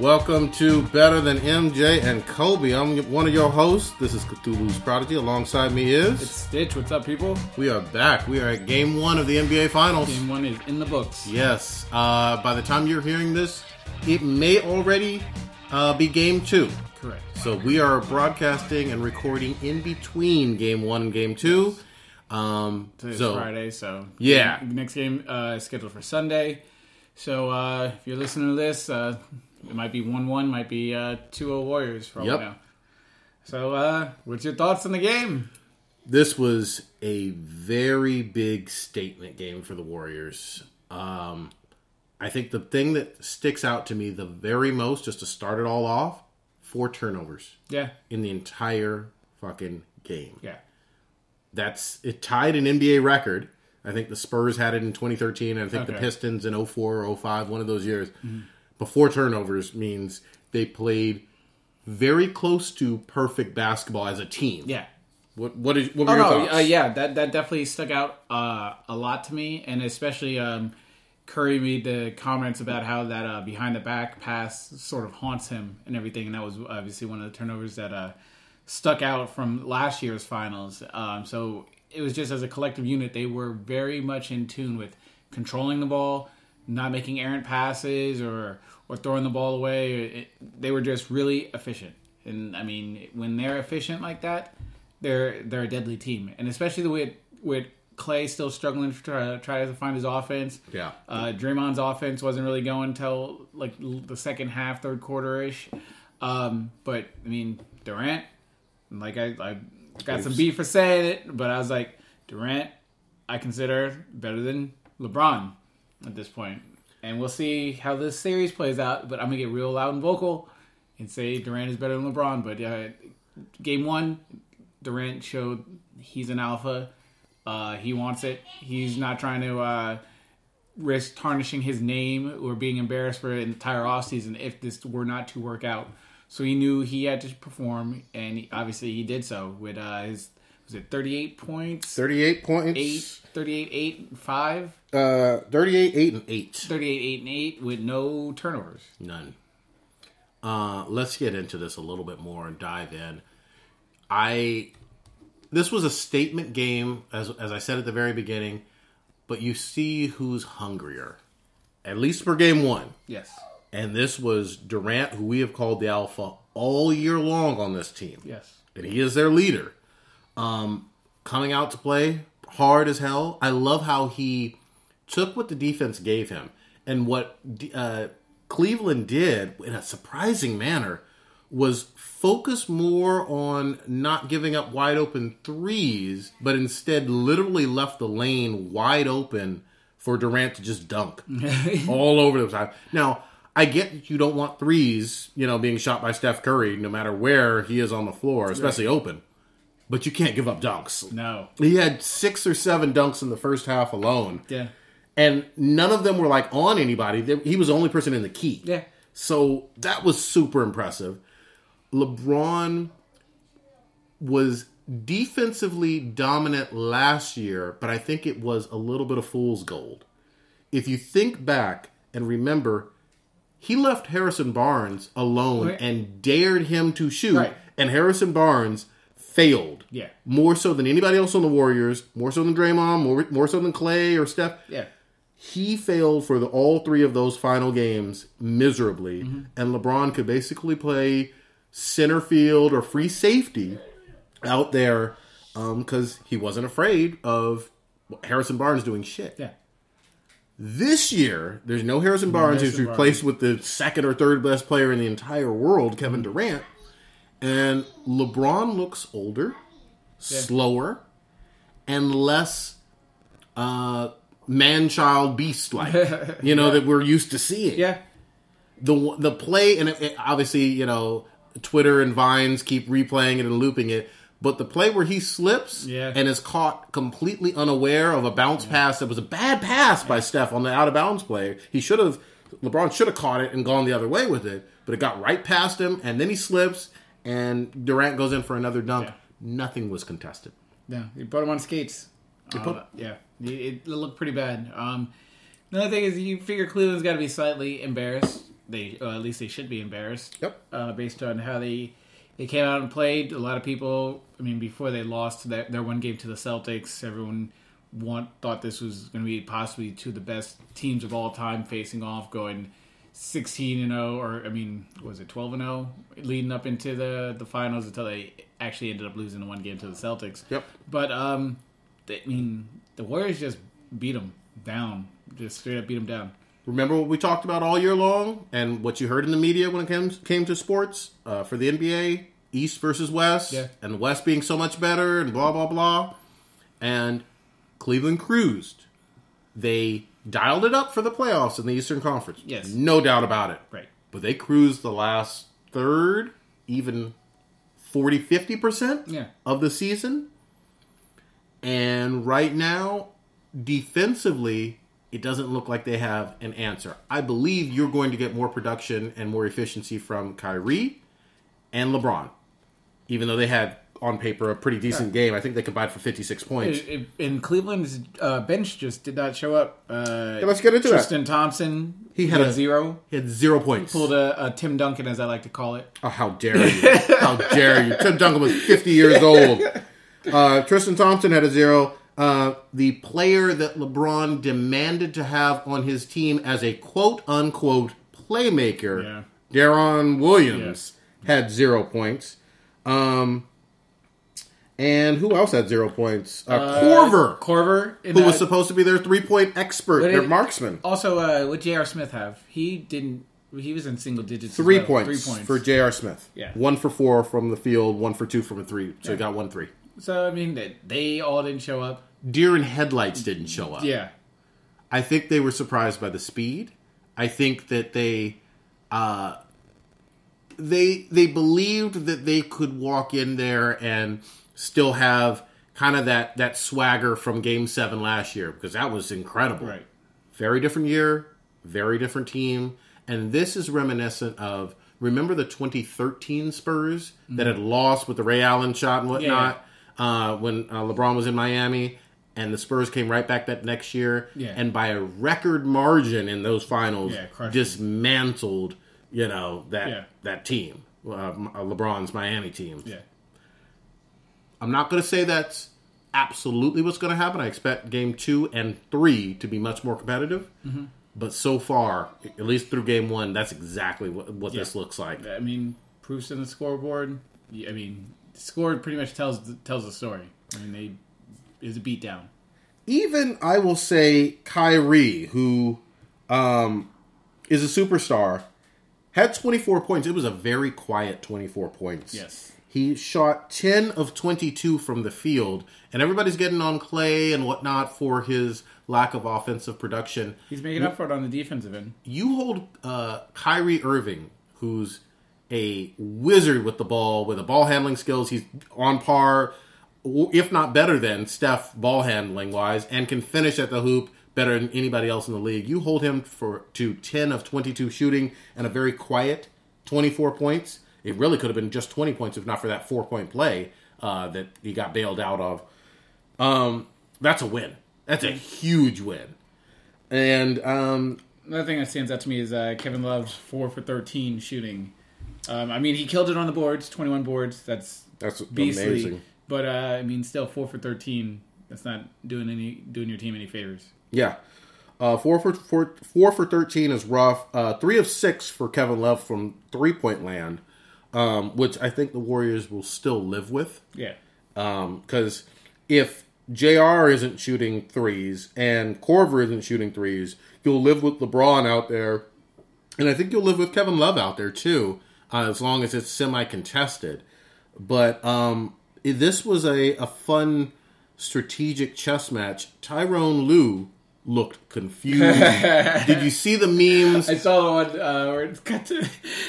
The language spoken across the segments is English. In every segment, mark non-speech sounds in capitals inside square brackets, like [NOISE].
Welcome to Better Than MJ and Kobe. I'm one of your hosts. This is Cthulhu's Prodigy. Alongside me is. It's Stitch. What's up, people? We are back. We are at game one of the NBA Finals. Game one is in the books. Yes. Uh, by the time you're hearing this, it may already uh, be game two. Correct. So we are broadcasting and recording in between game one and game two. Um, Today's so Friday, so Yeah. Next game uh, is scheduled for Sunday. So uh, if you're listening to this, uh, it might be one-one, might be uh, 2-0 Warriors for all Yep. we know. So, uh, what's your thoughts on the game? this was a very big statement game for the Warriors. Um, I think the thing that sticks out to me the very most, just to start it all off, four turnovers Yeah, in the entire fucking game. yeah, That's it tied an NBA record. I think the Spurs had it in 2013, and I think the Pistons in 04 or 05, one of those years. But four turnovers means they played very close to perfect basketball as a team. yeah. What what, is, what were Oh your no, thoughts? uh, yeah, that that definitely stuck out uh, a lot to me, and especially um, Curry made the comments about how that uh, behind the back pass sort of haunts him and everything, and that was obviously one of the turnovers that uh, stuck out from last year's finals. Um, so it was just as a collective unit, they were very much in tune with controlling the ball, not making errant passes or or throwing the ball away. It, they were just really efficient, and I mean, when they're efficient like that, they're they're a deadly team, and especially the way with Clay still struggling to try, try to find his offense. Yeah. uh, Draymond's offense wasn't really going until like the second half, third quarter ish. Um, but I mean, Durant, like I, I got some beef for saying it, but I was like, Durant, I consider better than LeBron at this point, and we'll see how this series plays out. But I'm gonna get real loud and vocal and say Durant is better than LeBron. But uh, game one, Durant showed he's an alpha. Uh, he wants it. He's not trying to uh, risk tarnishing his name or being embarrassed for an entire offseason if this were not to work out. So he knew he had to perform, and obviously he did so with uh, his was it 38 points, 38 points. 8, 38, 8, and 5, Uh, 38, 8, and 8. 38, 8, and 8 with no turnovers. None. Uh, let's get into this a little bit more and dive in. I this was a statement game, as as I said at the very beginning, but you see who's hungrier. At least for game one. Yes. And this was Durant, who we have called the alpha all year long on this team. Yes. and he is their leader. Um, coming out to play hard as hell. I love how he took what the defense gave him and what uh, Cleveland did in a surprising manner was focus more on not giving up wide open threes, but instead literally left the lane wide open for Durant to just dunk [LAUGHS] all over the time. Now, I get that you don't want threes, you know, being shot by Steph Curry, no matter where he is on the floor, especially open. But you can't give up dunks. No. He had six or seven dunks in the first half alone, Yeah. and none of them were like on anybody. He was the only person in the key. Yeah. So that was super impressive. LeBron was defensively dominant last year, but I think it was a little bit of fool's gold. If you think back and remember, he left Harrison Barnes alone Right. and dared him to shoot, Right. and Harrison Barnes failed. Yeah. More so than anybody else on the Warriors, more so than Draymond, more, more so than Clay or Steph Yeah. he failed for the, all three of those final games miserably, Mm-hmm. and LeBron could basically play center field or free safety out there because he wasn't afraid of Harrison Barnes doing shit. Yeah. This year, there's no Harrison Barnes. He's Harrison replaced with the second or third best player in the entire world, Kevin Mm-hmm. Durant. And LeBron looks older, slower, and less uh, man child beast like, [LAUGHS] you know, that we're used to seeing. Yeah. The, the play, and it, it- obviously, you know, Twitter and Vines keep replaying it and looping it. But the play where he slips Yeah. and is caught completely unaware of a bounce pass that was a bad pass by Steph on the out of bounds play. He should have, LeBron should have caught it and gone the other way with it, but it got right past him, and then he slips, and Durant goes in for another dunk. Yeah. Nothing was contested. Yeah, he put him on skates. put- Uh, yeah, it, it looked pretty bad. Um, another thing is, you figure Cleveland's got to be slightly embarrassed they uh, at least they should be embarrassed. Yep. Uh, based on how they they came out and played. A lot of people, I mean, before they lost their, their one game to the Celtics, everyone want thought this was going to be possibly two of the best teams of all time facing off, going 16 and 0, or I mean, was it 12 and 0, leading up into the the finals until they actually ended up losing the one game to the Celtics. Yep. But um, they, I mean, the Warriors just beat them down, just straight up beat them down. Remember what we talked about all year long, and what you heard in the media when it came came to sports uh, for the NBA, East versus West, Yeah. and West being so much better, and blah blah blah, and Cleveland cruised. They dialed it up for the playoffs in the Eastern Conference. Yes. no doubt about it. Right. But they cruised the last third, even 40, 50% Yeah. of the season. And right now, defensively, it doesn't look like they have an answer. I believe you're going to get more production and more efficiency from Kyrie and LeBron. Even though they had, on paper, a pretty decent game, I think they combined for 56 points. It- it- And Cleveland's uh, bench just did not show up. Uh, let's get into that. Tristan Thompson, He had a- zero. He had zero points. Pulled a, a Tim Duncan, as I like to call it. Oh, how dare you! How dare you! Tim Duncan was 50 years old. Uh, Tristan Thompson had a zero. Uh, the player that LeBron demanded to have on his team as a quote unquote playmaker, Yeah. Deron Williams, had zero points. Um, and who else had zero points? Uh, Korver, Korver, who that- was supposed to be their three point expert, their it- marksman. Also, uh, what J.R. Smith have? He didn't. He was in single digits. Three well. points, Three points for J.R. Smith. Yeah. One for four from the field, one for two from a three. So he got one three. So I mean, they, they all didn't show up. Deer in headlights didn't show up. Yeah, I think they were surprised by the speed. I think that they uh they they believed that they could walk in there and still have kind of that that swagger from game 7 last year because that was incredible. right. Very different year, very different team, and this is reminiscent of remember the 2013 Spurs that had lost with the Ray Allen shot and whatnot uh, when uh, LeBron was in Miami, and the Spurs came right back that next year, Yeah. and by a record margin in those finals, Yeah, dismantled you know that Yeah. that team, uh, LeBron's Miami team. Yeah, I'm not going to say that's absolutely what's going to happen. I expect game two and three to be much more competitive. Mm-hmm. But so far, at least through game one, that's exactly what, what this looks like. I mean, proofs in the scoreboard. I mean, the score pretty much tells the, tells the story. I mean, they is a beatdown. Even I will say Kyrie, who um, is a superstar, had 24 points. It was a very quiet 24 points. Yes. He shot 10 of 22 from the field, and everybody's getting on Clay and whatnot for his lack of offensive production. He's making up for it on the defensive end. you hold uh, Kyrie Irving, who's a wizard with the ball, with the ball handling skills. He's on par, if not better than Steph ball handling wise, and can finish at the hoop better than anybody else in the league. You hold him for to ten of twenty two shooting and a very quiet twenty four points. It really could have been just twenty points if not for that four point play uh, that he got bailed out of. Um, that's a win. That's a huge win. And um, Another thing that stands out to me is uh, Kevin Love's four for thirteen shooting. Um, I mean, he killed it on the boards, twenty one boards. That's That's beastly. amazing. But uh, I mean, still four for thirteen. That's not doing any doing your team any favors. Yeah. Uh, four for four, four for thirteen is rough. Uh, three of six for Kevin Love from three point land, um, which I think the Warriors will still live with. Yeah, Because if J.R. isn't shooting threes and Korver isn't shooting threes, you'll live with LeBron out there, and I think you'll live with Kevin Love out there too, uh, as long as it's semi contested. But um, this was a, a fun strategic chess match. Tyronn Lue looked confused. [LAUGHS] Did you see the memes? I saw the one uh, where it's got to,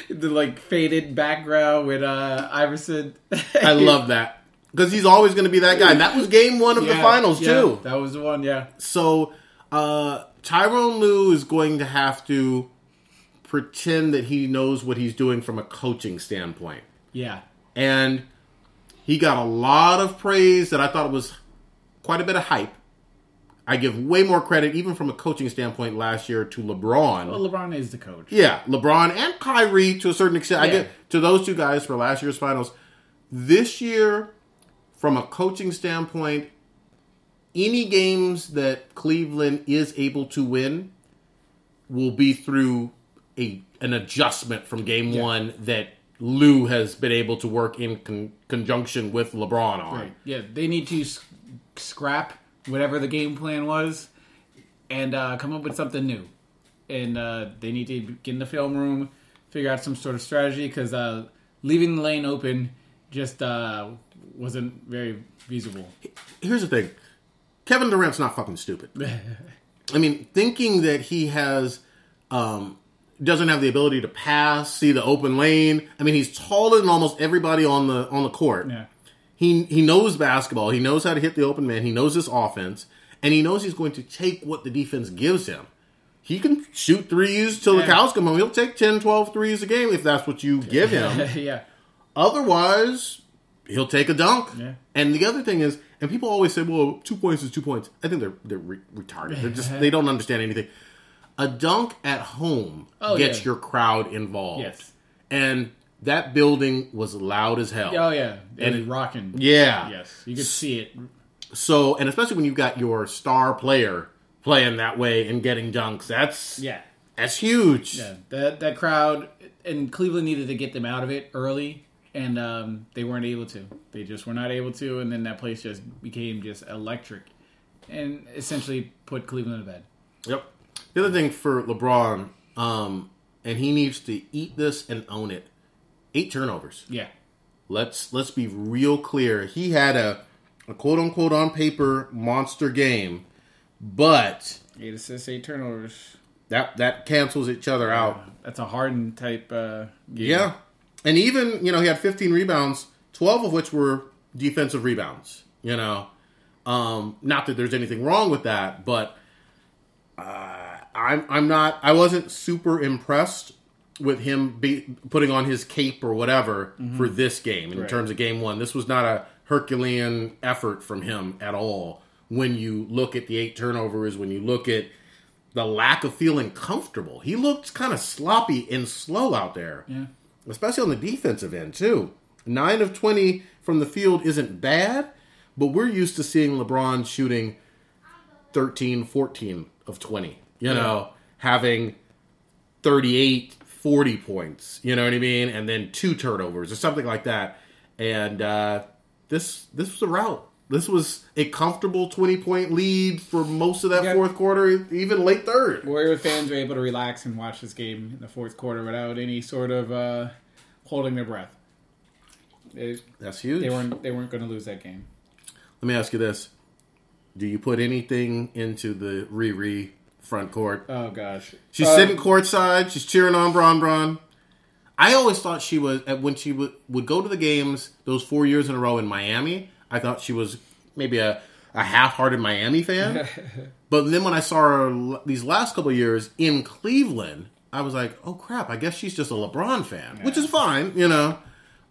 the like faded background with uh, Iverson. I love that because he's always going to be that guy. And that was game one of the finals yeah, too. That was the one. Yeah, So uh, Tyronn Lue is going to have to pretend that he knows what he's doing from a coaching standpoint, yeah, and he got a lot of praise that I thought was quite a bit of hype I give way more credit, even from a coaching standpoint, last year to LeBron. Well, LeBron is the coach. Yeah, LeBron and Kyrie to a certain extent. I get to those two guys for last year's finals. This year, from a coaching standpoint, any games that Cleveland is able to win will be through a an adjustment from game one that Lue has been able to work in con- conjunction with LeBron on. Right. Yeah, they need to s- scrap whatever the game plan was and uh, come up with something new. And uh, they need to get in the film room, figure out some sort of strategy because uh, leaving the lane open just uh, wasn't very feasible. here's the thing Kevin Durant's not fucking stupid. I mean, thinking that he has um, doesn't have the ability to pass, see the open lane. I mean, he's taller than almost everybody on the on the court. Yeah. He he knows basketball. He knows how to hit the open man. He knows his offense, and he knows he's going to take what the defense gives him. He can shoot threes till the cows come home. He'll take 10, 12 threes a game if that's what you [LAUGHS] give him. yeah. Otherwise, he'll take a dunk. Yeah. And the other thing is, and people always say, "Well, two points is two points." I think they're they're re- retarded. They're just they don't understand anything. A dunk at home Oh, gets yeah. your crowd involved. Yes. And that building was loud as hell. Oh, yeah. And And rocking. Yeah. Yes. You could see it. So, and especially when you've got your star player playing that way and getting dunks, that's Yeah. that's huge. Yeah, that that crowd and Cleveland needed to get them out of it early, and um, they weren't able to. They just were not able to, and then that place just became just electric, and essentially put Cleveland to bed. Yep. The other thing for LeBron, um, and he needs to eat this and own it. Eight turnovers. Yeah, Let's let's be real clear. He had a, a quote unquote on paper monster game, but eight assists, eight turnovers. that that cancels each other out. That's a Harden type. Uh, game. Yeah. And even, you know, he had 15 rebounds, 12 of which were defensive rebounds, you know. Um, not that there's anything wrong with that, but uh, I'm I'm not I wasn't super impressed with him be, putting on his cape or whatever mm-hmm. for this game in Right. terms of game 1. This was not a Herculean effort from him at all when you look at the eight turnovers, when you look at the lack of feeling comfortable. He looked kind of sloppy and slow out there yeah, especially on the defensive end too. Nine of twenty from the field isn't bad, but we're used to seeing LeBron shooting 13, 14 of 20. You know, having 38, 40 points. You know what I mean? And then two turnovers or something like that. And uh, this this was a route. This was a comfortable 20 point lead for most of that Yeah. fourth quarter, even late third. Warrior fans were able to relax and watch this game in the fourth quarter without any sort of uh, holding their breath. They, That's huge. they weren't they weren't going to lose that game. Let me ask you this: Do you put anything into the Riri front court? Oh gosh, She's Uh, sitting courtside. She's cheering on Bron Bron. I always thought she was when she would, would go to the games those four years in a row in Miami. I thought she was maybe a, a half-hearted Miami fan. [LAUGHS] but then when I saw her l- these last couple years in Cleveland, I was like, "Oh crap! I guess she's just a LeBron fan," which is fine, you know.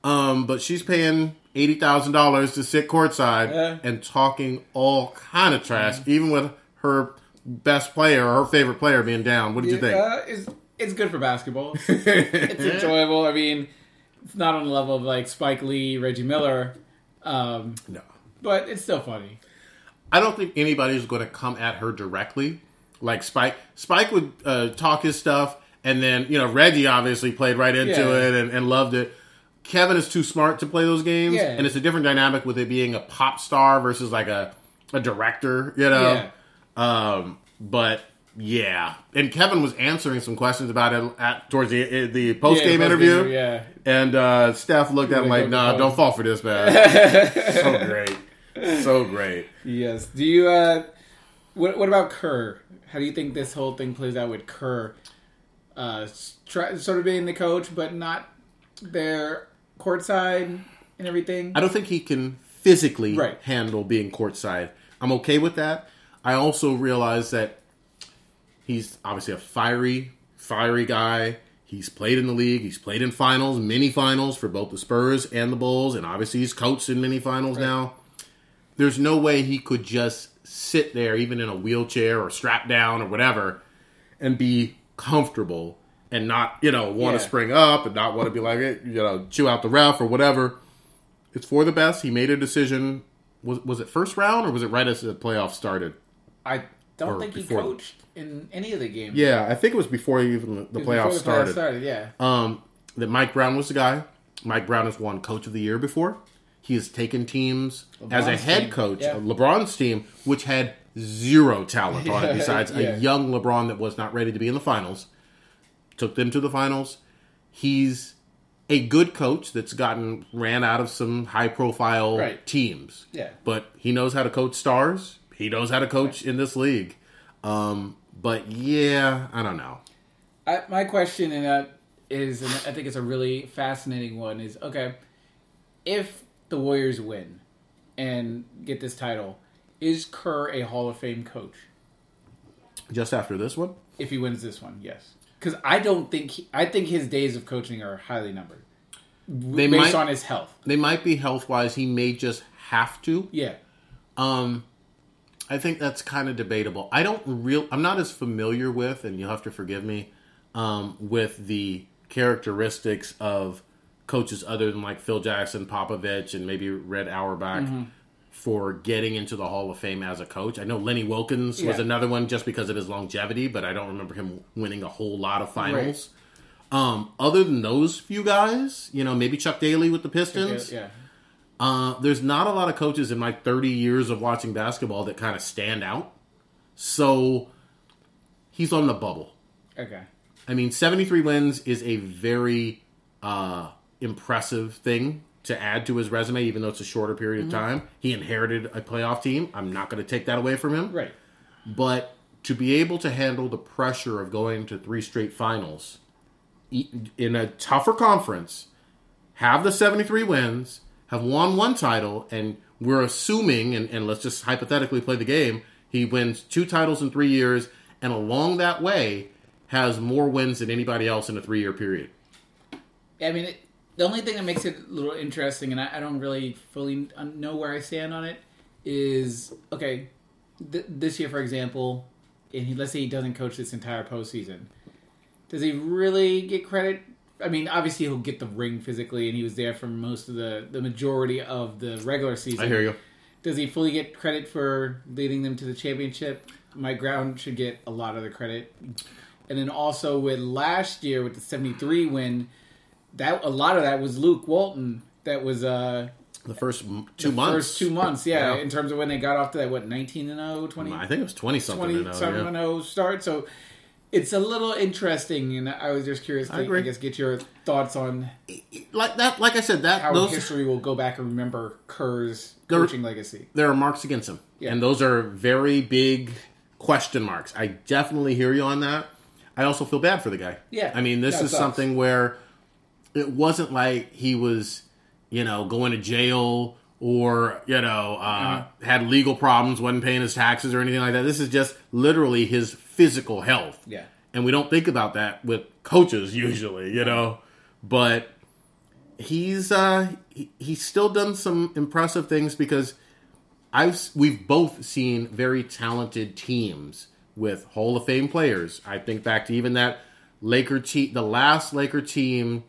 Um, but she's paying eighty thousand dollars to sit courtside Yeah. and talking all kind of trash, even with her best player or her favorite player being down. What did you think? Uh, it's, it's good for basketball. [LAUGHS] it's enjoyable. I mean, it's not on the level of like Spike Lee, Reggie Miller, um, no, but it's still funny. I don't think anybody's going to come at her directly. Like Spike, Spike would uh, talk his stuff, and then you know Reggie obviously played right into Yeah. it and, and loved it. Kevin is too smart to play those games, Yeah. and it's a different dynamic with it being a pop star versus like a a director, you know. Um, but yeah, and Kevin was answering some questions about it at towards the the post game Yeah, interview, Yeah, and uh, Steph looked at him Like, "Nah, don't fall for this, man." [LAUGHS] so great, so great. yes. Do you? Uh, what What about Kerr? How do you think this whole thing plays out with Kerr? Uh, try, sort of being the coach, but not there courtside and everything. I don't think he can physically Right. handle being courtside. I'm okay with that. I also realize that he's obviously a fiery, fiery guy. He's played in the league. He's played in finals, mini finals for both the Spurs and the Bulls, and obviously he's coached in mini finals now. There's no way he could just sit there, even in a wheelchair or strapped down or whatever, and be comfortable and not, you know, want to Yeah. spring up and not want to be like, eh, you know, chew out the ref or whatever. It's for the best. He made a decision. Was was it first round or was it right as the playoffs started? I don't think he coached in any of the games. Yeah, I think it was before even the playoffs before the started. Yeah. Um, that Mike Brown was the guy. Mike Brown has won Coach of the Year before. He has taken teams as a head coach, yeah. LeBron's team, which had zero talent on it [LAUGHS] besides yeah. a young LeBron that was not ready to be in the finals. Took them to the finals. He's a good coach that's gotten ran out of some high profile Right. teams. Yeah. But he knows how to coach stars. He knows how to coach in this league. Um, but yeah, I don't know. I, my question and that is, and I think it's a really fascinating one. Is okay if the Warriors win and get this title, is Kerr a Hall of Fame coach? Just after this one, If he wins this one, yes. Because I don't think he, I think his days of coaching are highly numbered. They based might- on his health. they might be health wise. He may just have to. Yeah. Um, I think that's kind of debatable. I don't real. I'm not as familiar with, and you'll have to forgive me, um, with the characteristics of coaches other than like Phil Jackson, Popovich, and maybe Red Auerbach for getting into the Hall of Fame as a coach. I know Lenny Wilkens was another one just because of his longevity, but I don't remember him winning a whole lot of finals. Um, other than those few guys, you know, maybe Chuck Daly with the Pistons. Yeah. Uh, there's not a lot of coaches in my 30 years of watching basketball that kind of stand out. So he's on the bubble. Okay. I mean, 73 wins is a very uh, impressive thing to add to his resume, even though it's a shorter period of time. He inherited a playoff team. I'm not going to take that away from him. Right. But to be able to handle the pressure of going to three straight finals in a tougher conference, have the 73 wins, have won one title, and we're assuming, and, and let's just hypothetically play the game, he wins two titles in three years, and along that way has more wins than anybody else in a three year period. I mean, it, the only thing that makes it a little interesting, and I, I don't really fully uh, know where I stand on it, is okay. Th- this year, for example, and he, let's say he doesn't coach this entire postseason, does he really get credit? I mean, obviously he'll get the ring physically, and he was there for most of the the majority of the regular season. I hear you. Does he fully get credit for leading them to the championship? Mike Brown should get a lot of the credit. And then also with last year with the 73 win, that a lot of that was Luke Walton. That was uh The first two the months. first two months, yeah, Yeah. in terms of when they got off to that what 19 and 0, 20 I think it was twenty something. Twenty something yeah. and zero start. So it's a little interesting and I was just curious to I agree. guess get your thoughts on Like that, like I said, that how those history will go back and remember Kerr's There- coaching legacy. there are marks against him, Yeah. and those are very big question marks. I definitely hear you on that. I also feel bad for the guy. Yeah. I mean, this is sucks. something where it wasn't like he was, you know, going to jail or you know uh, Mm-hmm. had legal problems, wasn't paying his taxes or anything like that. This is just literally his physical health. Yeah. and we don't think about that with coaches usually, you know. But he's uh he, he's still done some impressive things because I've we've both seen very talented teams with Hall of Fame players. I think back to even that Laker team, the last Laker team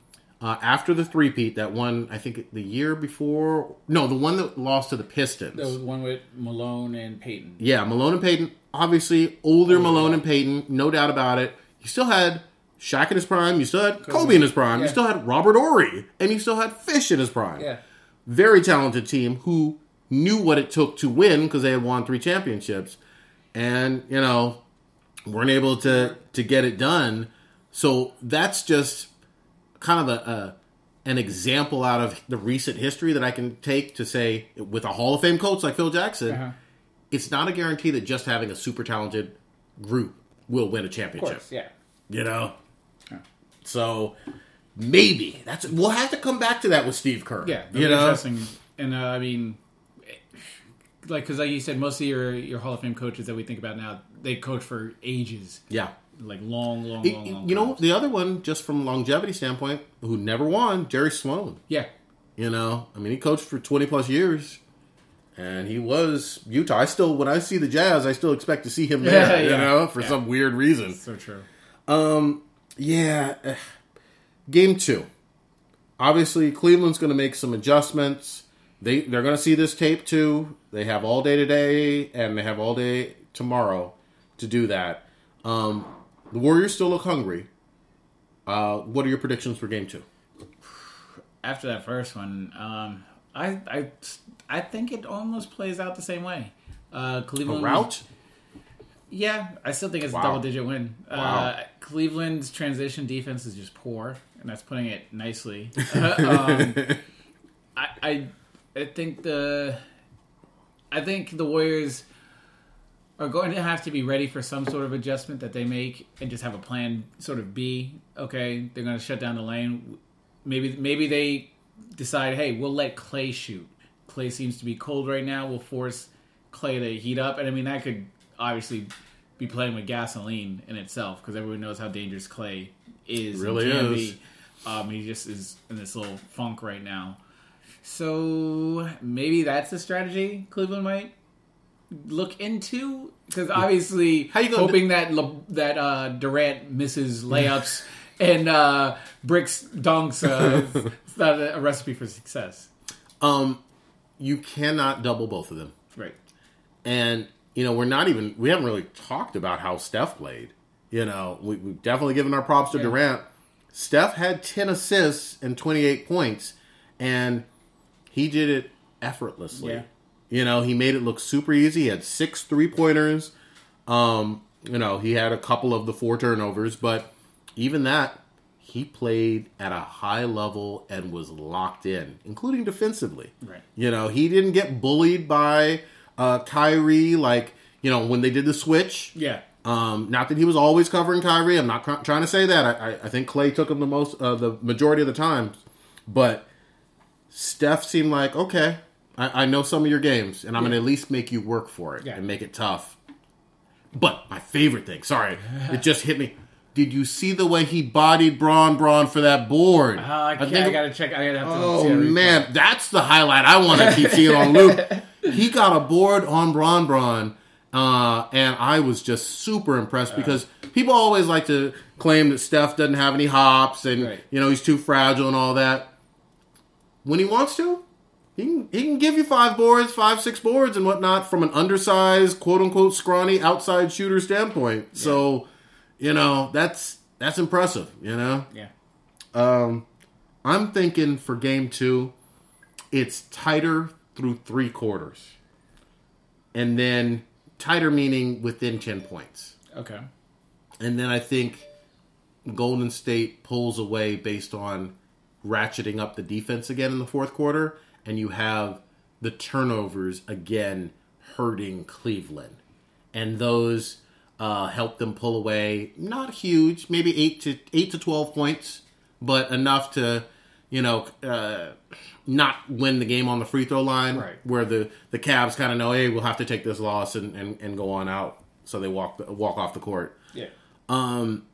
uh, after the three-peat that one, I think the year before, no, the one that lost to the Pistons. There was one with Malone and Peyton. Yeah, Malone and Peyton, obviously older Malone and Peyton, no doubt about it. You still had Shaq in his prime. You still had Kobe, in his prime. You still had Robert Horry, and you still had Fish in his prime. Yeah. Very talented team who knew what it took to win because they had won three championships, and you know weren't able to to get it done. So that's just kind of a, a an example out of the recent history that I can take to say with a Hall of Fame coach like Phil Jackson Uh-huh. it's not a guarantee that just having a super talented group will win a Of championship. course, yeah. You know, so maybe that's we'll have to come back to that with Steve Kerr. Yeah, you know, interesting. And uh, I mean, like because like you said, most of your your Hall of Fame coaches that we think about now, they coach for ages, yeah. Like long, long, It- long, long. you know, the other one, just from longevity standpoint, who never won, Jerry Sloan. yeah, You know, I mean, he coached for twenty plus years, and he was Utah. I still, when I see the Jazz, I still expect to see him [LAUGHS] there. Yeah, You know, for Yeah. some weird reason. So true. Um, yeah. [SIGHS] Game two. Obviously, Cleveland's going to make some adjustments. They they're going to see this tape too. They have all day today, and they have all day tomorrow to do that. Um, the Warriors still look hungry. Uh, what are your predictions for Game two? After that first one, um, I I I think it almost plays out the same way. Uh, A Cleveland route? Yeah, I still think it's Wow. a double digit win. Wow. Uh, Cleveland's transition defense is just poor, and that's putting it nicely. [LAUGHS] [LAUGHS] um, I, I I think the I think the Warriors are going to have to be ready for some sort of adjustment that they make and just have a plan sort of B. Okay, they're going to shut down the lane. Maybe maybe they decide, hey, we'll let Clay shoot. Clay seems to be cold right now. We'll force Clay to heat up, and I mean that could obviously be playing with gasoline in itself because everyone knows how dangerous Clay is. Really is. Um, he just is in this little funk right now. So maybe that's a strategy Cleveland might look into because obviously How you hoping that Le- that uh, Durant misses layups [LAUGHS] and uh, bricks dunks uh, [LAUGHS] it's not a recipe for success. Um, you cannot double both of them. Right. And you know, we're not even we haven't really talked about how Steph played. You know, we, we've definitely given our props to Yeah. Durant. Steph had ten assists and twenty eight points, and he did it effortlessly. Yeah. You know, he made it look super easy. He had six three pointers. Um, you know, he had a couple of the four turnovers, but even that, he played at a high level and was locked in, including defensively. Right. You know, he didn't get bullied by uh, Kyrie like you know when they did the switch. Yeah. Um, not that he was always covering Kyrie. I'm not trying to say that. I, I, I think Clay took him the most, uh, the majority of the times. But Steph seemed like, okay, I, I know some of your games, and I'm going to at least make you work for it Yeah. and make it tough. But my favorite thing, sorry, it just hit me. Did you see the way he bodied Bron Bron for that board? Uh, I, can't, think- I gotta check. I gotta have to. Oh man, that's the highlight I want to keep seeing on loop. [LAUGHS] He got a board on Bron Bron, uh, and I was just super impressed because people always like to claim that Steph doesn't have any hops and Right. you know he's too fragile and all that. When he wants to, he can, he can give you five boards, five six boards and whatnot from an undersized, quote unquote, scrawny outside shooter standpoint. So, you know that's that's impressive. You know. Yeah. Um, I'm thinking for game two, it's tighter through three quarters. And then tighter meaning within 10 points. Okay. And then I think Golden State pulls away based on ratcheting up the defense again in the fourth quarter. And you have the turnovers again hurting Cleveland. And those uh, help them pull away. Not huge, maybe eight to eight to twelve points, but enough to, you know, uh, not win the game on the free throw line. Right. Where the the Cavs kind of know, hey, we'll have to take this loss and, and, and go on out. So they walk walk off the court. Yeah. Um,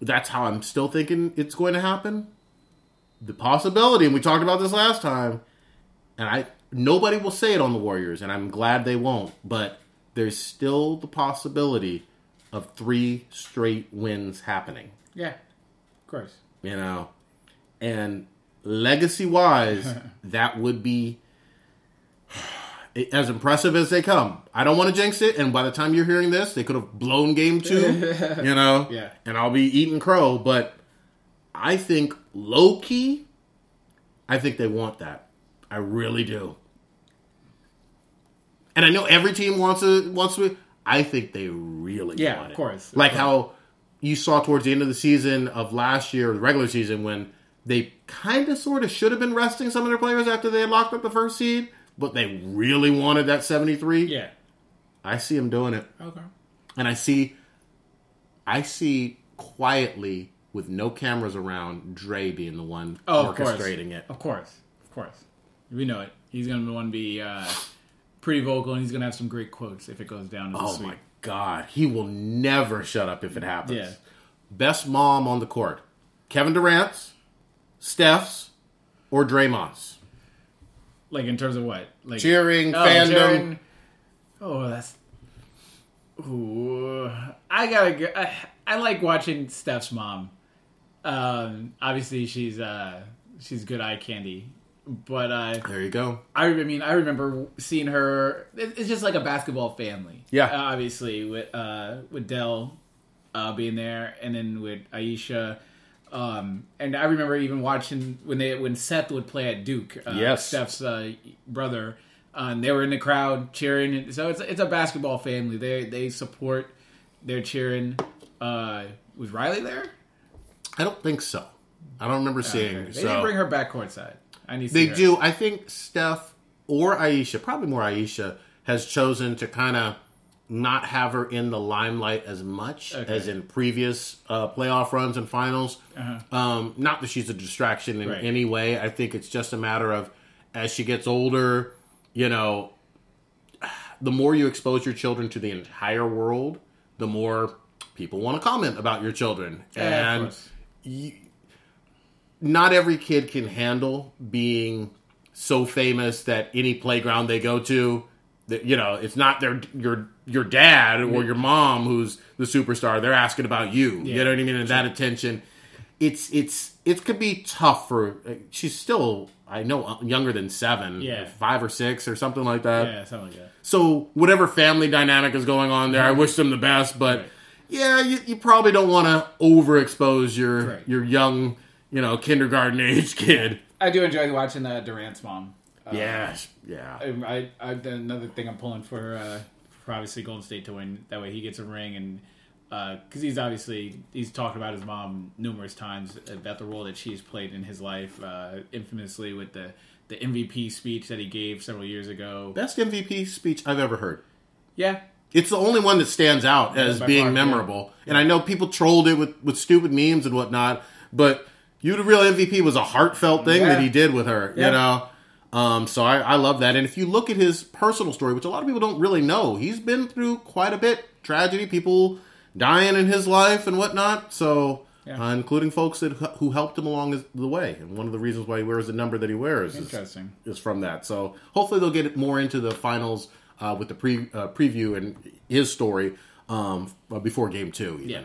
that's how I'm still thinking it's going to happen. The possibility, and we talked about this last time, and I nobody will say it on the Warriors, and I'm glad they won't. But there's still the possibility of three straight wins happening. Yeah. Of course. You know, and legacy wise, [LAUGHS] that would be [SIGHS] as impressive as they come. I don't want to jinx it, and by the time you're hearing this, they could have blown game two. [LAUGHS] you know, Yeah. and I'll be eating crow. But I think low key, I think they want that. I really do. And I know every team wants to wants to. I think they really Yeah, of course. Like how you saw towards the end of the season of last year, the regular season, when they kind of sort of should have been resting some of their players after they had locked up the first seed, but they really wanted that seventy three. Yeah. I see them doing it Okay. and I see, I see quietly with no cameras around, Dre being the one Oh, of course. orchestrating it. Of course. Of course. We know it. He's gonna want to be uh, pretty vocal, and he's gonna have some great quotes if it goes down to Oh my god, he will never shut up if it happens. Yeah. Best mom on the court: Kevin Durant's, Steph's, or Draymond's. Like in terms of what? Like Cheering, oh, fandom. cheering. Oh, that's. Ooh, I gotta. go- I, I like watching Steph's mom. Um, obviously she's uh she's good eye candy, but uh, There you go. I, I mean, I remember seeing her. it- It's just like a basketball family. Yeah. Uh, obviously with uh, with Dell uh, being there, and then with Ayesha. Um, and I remember even watching when they when Seth would play at Duke. Uh, Yes. Steph's uh, brother. Uh, and they were in the crowd cheering. And So it's it's a basketball family. They they support. They're cheering. Uh, was Riley there? I don't think so. I don't remember seeing. Uh, They so. didn't bring her back courtside. I need. They do. I think Steph or Ayesha, probably more Ayesha, has chosen to kind of not have her in the limelight as much Okay. as in previous uh, playoff runs and finals. Um, not that she's a distraction in Uh-huh. Right. any way. I think it's just a matter of as she gets older, you know, the more you expose your children to the entire world, the more people want to comment about your children. Yeah, and course. Not every kid can handle being so famous that any playground they go to that you know it's not their your your dad or your mom who's the superstar they're asking about you you Yeah, know what i mean and that attention it's it's it could be tough for she's still i know uh, younger than seven Yeah. five or six or something like that Yeah, something like that. so whatever family dynamic is going on there, I wish them the best. But Right. yeah, you, you probably don't want to overexpose your Right. your young, you know, kindergarten age kid. I do enjoy watching uh, Durant's mom. Uh, yeah, yeah. I, I, I another thing I'm pulling for, uh, for obviously Golden State to win. That way he gets a ring, and because he's obviously he's talked about his mom numerous times about the role that she's played in his life, uh, infamously with the the MVP speech that he gave several years ago. Best MVP speech I've ever heard. Yeah, It's the only one that stands out as being far, yeah. memorable. And I know people trolled it with, with stupid memes and whatnot, but you the real MVP was a heartfelt thing Yeah. that he did with her, Yeah. you know? Um, so I, I love that. And if you look at his personal story, which a lot of people don't really know, he's been through quite a bit tragedy, people dying in his life and whatnot. So, Yeah. uh, including folks that who helped him along his- the way. And one of the reasons why he wears the number that he wears is, is from that. So hopefully they'll get more into the finals uh, with the pre uh, preview and his story um, before game two. even. Yeah,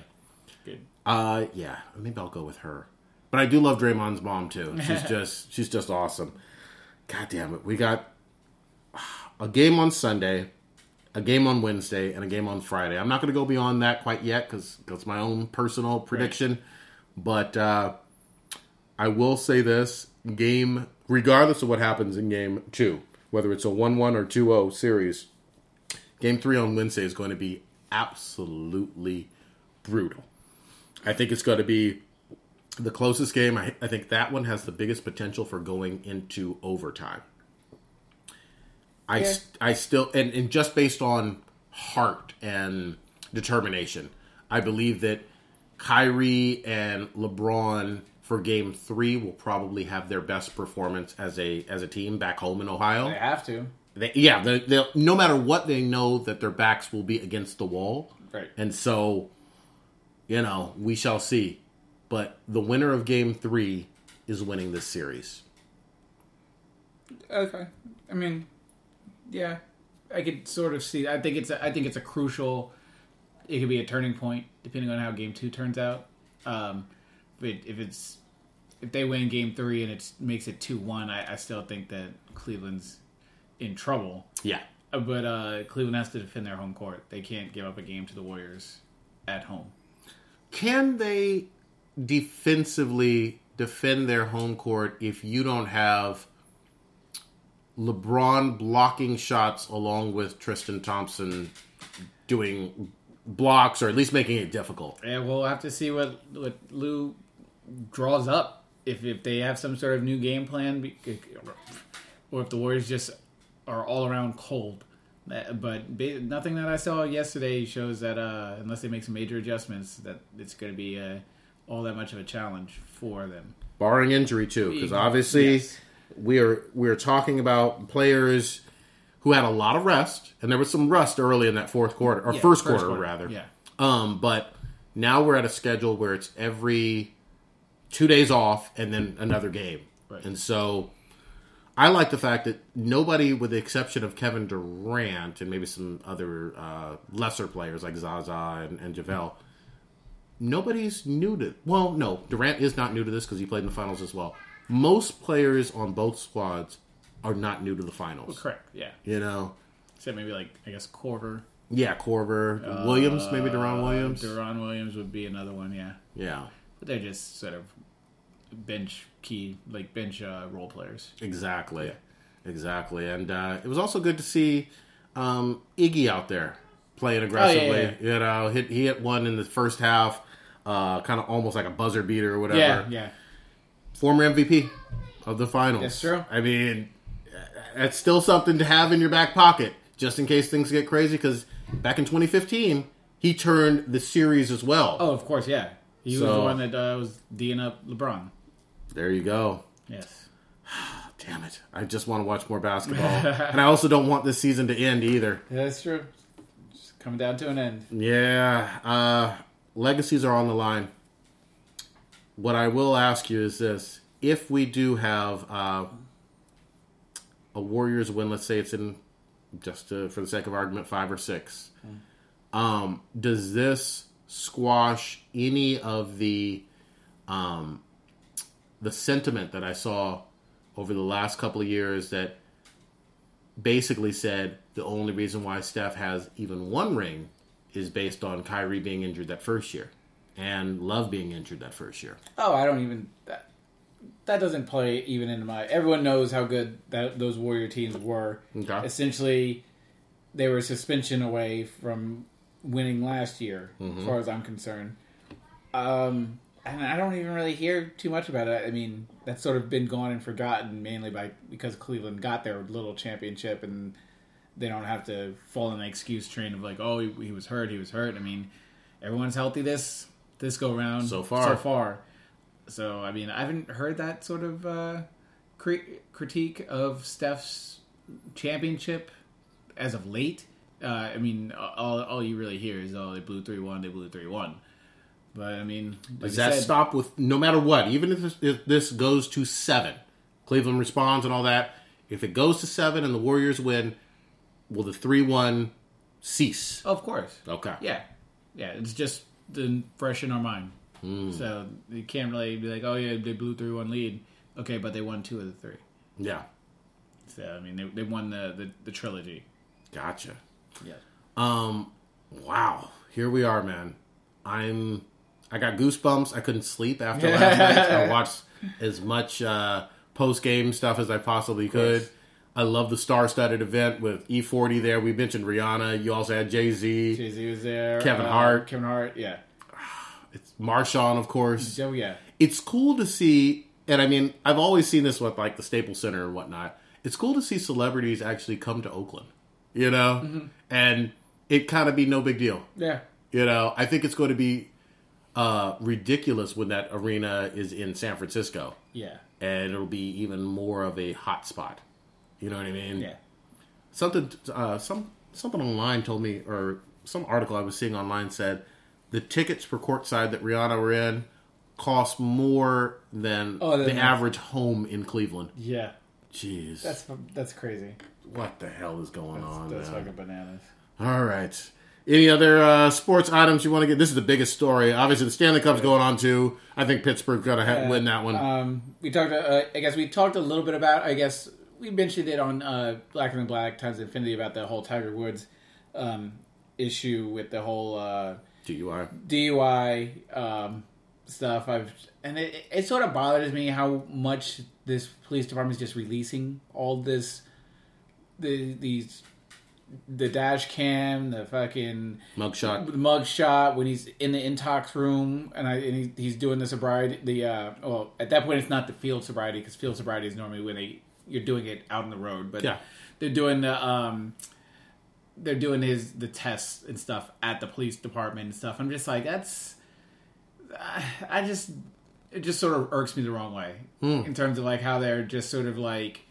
good. uh, yeah. Maybe I'll go with her. But I do love Draymond's mom too. [LAUGHS] She's just she's just awesome. God damn it, we got a game on Sunday, a game on Wednesday, and a game on Friday. I'm not going to go beyond that quite yet because that's my own personal prediction. But uh, I will say this game, regardless of what happens in game two, whether it's a 1 1 or 2 0 series, game three on Wednesday is going to be absolutely brutal. I think it's going to be the closest game. I, I think that one has the biggest potential for going into overtime. I, Yeah. I still, and, and just based on heart and determination, I believe that Kyrie and LeBron for game three will probably have their best performance as a as a team back home in Ohio. They have to. They, yeah, they, they'll, no matter what, they know that their backs will be against the wall. Right. And so, you know, we shall see. But the winner of game three is winning this series. Okay. I mean, yeah, I could sort of see. I think it's. A, I think it's a crucial. It could be a turning point depending on how Game Two turns out. Um, but if it's if they win Game Three and it makes it two one, I, I still think that Cleveland's in trouble. Yeah. Uh, But uh, Cleveland has to defend their home court. They can't give up a game to the Warriors at home. Can they defensively defend their home court if you don't have LeBron blocking shots along with Tristan Thompson doing blocks or at least making it difficult? And we'll have to see what what Lue draws up. If if they have some sort of new game plan, or if the Warriors just are all around cold. But nothing that I saw yesterday shows that uh, unless they make some major adjustments, that it's going to be all that much of a challenge for them. barring injury too, because obviously Yes. we are we are talking about players who had a lot of rest, and there was some rust early in that fourth quarter or Yeah, first, quarter, rather. Yeah, Um, but now we're at a schedule where it's every two days off and then another game, Right. and so I like the fact that nobody, with the exception of Kevin Durant and maybe some other uh, lesser players like Zaza and, and JaVale, nobody's new to. Well, no, Durant is not new to this because he played in the finals as well. Most players on both squads are not new to the finals. Correct. Yeah. You know, Except maybe like I guess Korver. yeah, Korver, Williams, maybe Deron Williams. Deron Williams would be another one. Yeah. yeah, But they're just sort of bench key, like bench uh, role players. exactly, exactly. And uh, it was also good to see um, Iggy out there playing aggressively. yeah. You know, hit he hit one in the first half, uh, kind of almost like a buzzer beater or whatever. Yeah. Yeah. Former MVP of the finals. That's true. I mean, that's still something to have in your back pocket just in case things get crazy. Because back in 2015, he turned the series as well. Oh, of course. Yeah. He was the one that uh, was D'ing up LeBron. There you go. Yes. [SIGHS] Damn it. I just want to watch more basketball. [LAUGHS] and I also don't want this season to end either. That's true. Just coming down to an end. Yeah. Uh, legacies are on the line. What I will ask you is this. If we do have uh, a Warriors win, let's say it's in, just to, for the sake of argument, five or six, um, does this squash any of the um, the sentiment that I saw over the last couple of years that basically said the only reason why Steph has even one ring is based on Kyrie being injured that first year and Love being injured that first year. Oh, I don't even that that doesn't play even into my. Everyone knows how good that those Warrior teams were. Okay. Essentially, they were a suspension away from winning last year, Mm-hmm. as far as I'm concerned. Um, and I don't even really hear too much about it. I mean, that's sort of been gone and forgotten mainly by because Cleveland got their little championship and they don't have to fall in the excuse train of like, oh, he, he was hurt, he was hurt. I mean, everyone's healthy this this go round So far. So far. So I mean, I haven't heard that sort of uh, cri- critique of Steph's championship as of late. Uh, I mean, all all you really hear is oh they blew three one, they blew three one. But I mean, like Does that said- stop with no matter what? Even if this, if this goes to seven, Cleveland responds and all that. If it goes to seven and the Warriors win, will the three one cease? Of course. Okay. Yeah, yeah. It's just the fresh in our mind. Hmm. So you can't really be like, oh yeah, they blew three one lead. Okay, but they won two of the three. Yeah. So I mean, they they won the the, the trilogy. Gotcha. Yeah. Um, wow. Here we are, man. I'm. I got goosebumps. I couldn't sleep after last [LAUGHS] night. I watched as much uh, post game stuff as I possibly could. I love the star-studded event with E40 there. We mentioned Rihanna. You also had Jay Z. Jay Z was there. Kevin uh, Hart. Kevin Hart. Yeah. It's Marshawn, of course. Oh yeah. It's cool to see, and I mean, I've always seen this with like the Staples Center and whatnot. It's cool to see celebrities actually come to Oakland, you know, and it kind of be no big deal. Yeah. You know, I think it's going to be uh, ridiculous when that arena is in San Francisco, Yeah. and it'll be even more of a hot spot. You know what I mean? Yeah. Something, uh, some something online told me, or some article I was seeing online said the tickets per courtside that Rihanna were in cost more than Oh, the average home in Cleveland. Yeah. Jeez, That's that's crazy. what the hell is going on? That's man? fucking bananas. All right. Any other uh, sports items you want to get? This is the biggest story. Obviously, the Stanley Cup's going on too. I think Pittsburgh's going to ha- win that one. Um, we talked. Uh, I guess we talked a little bit about. I guess we mentioned it on uh, Black and Black Times Infinity about the whole Tiger Woods um, issue with the whole uh, DUI. DUI um, stuff. I've and it, it sort of bothers me how much this police department is just releasing all this, the these, the dash cam, the fucking Mugshot. the mug shot when he's in the intox room and I and he, he's doing the sobriety. The uh, well, at that point it's not the field sobriety because field sobriety is normally when they you're doing it out on the road, but Yeah. they're doing the um, they're doing his the tests and stuff at the police department and stuff. I'm just like that's I, I just it just sort of irks me the wrong way in terms of like how they're just sort of like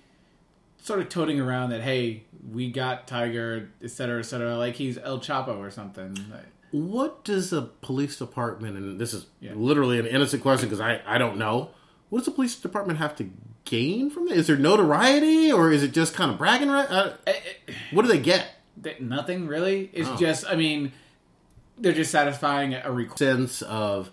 sort of toting around that hey we got tiger et cetera et cetera like he's el chapo or something What does a police department, and this is Yeah. literally an innocent question because I, I don't know, what does the police department have to gain from it? Is there notoriety, or is it just kind of bragging? Right? Uh, what do they get? Nothing really. It's Oh. just, I mean, they're just satisfying a request. sense of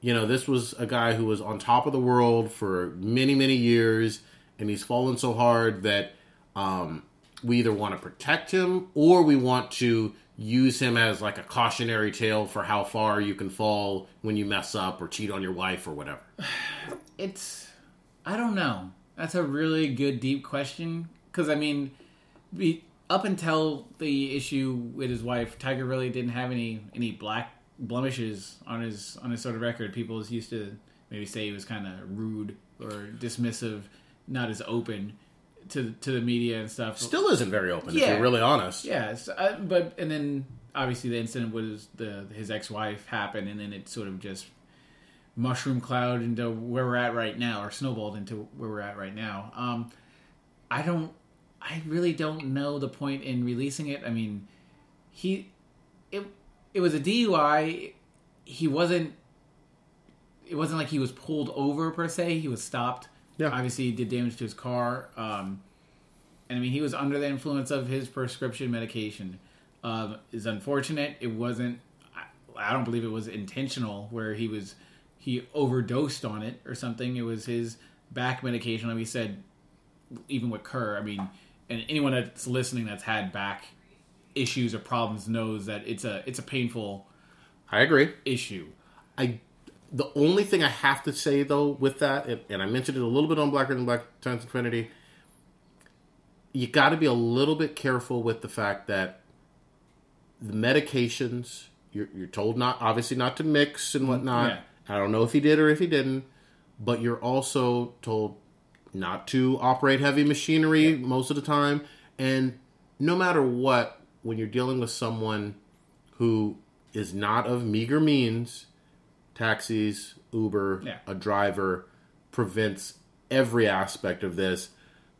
you know this was a guy who was on top of the world for many many years and he's fallen so hard that um, we either want to protect him or we want to use him as like a cautionary tale for how far you can fall when you mess up or cheat on your wife or whatever [SIGHS] It's, I don't know. That's a really good, deep question. Because, I mean, be, up until the issue with his wife, Tiger really didn't have any any black blemishes on his on his sort of record. People used to maybe say he was kind of rude or dismissive, not as open to to the media and stuff. still isn't very open if Yeah. you're really honest Yes, uh, but and then obviously the incident with the his ex wife happened, and then it sort of just mushroom cloud into where we're at right now, or snowballed into where we're at right now. Um, I don't, I really don't know the point in releasing it. I mean, he, it, it was a DUI. He wasn't. It wasn't like he was pulled over per se. He was stopped. Yeah. Obviously, he did damage to his car. Um, and I mean, he was under the influence of his prescription medication. Um, is unfortunate. It wasn't. I, I don't believe it was intentional. Where he was, he overdosed on it or something. It was his back medication. Like we said, even with Kerr. I mean, and anyone that's listening that's had back issues or problems knows that it's a it's a painful i agree issue. I the only thing I have to say though with that, and, and I mentioned it a little bit on Blacker than Black Times Infinity, you got to be a little bit careful with the fact that the medications you're, you're told not obviously not to mix and whatnot. Yeah. I don't know if he did or if he didn't, but you're also told not to operate heavy machinery most of the time. And no matter what, when you're dealing with someone who is not of meager means, taxis, Uber, Yeah. a driver prevents every aspect of this.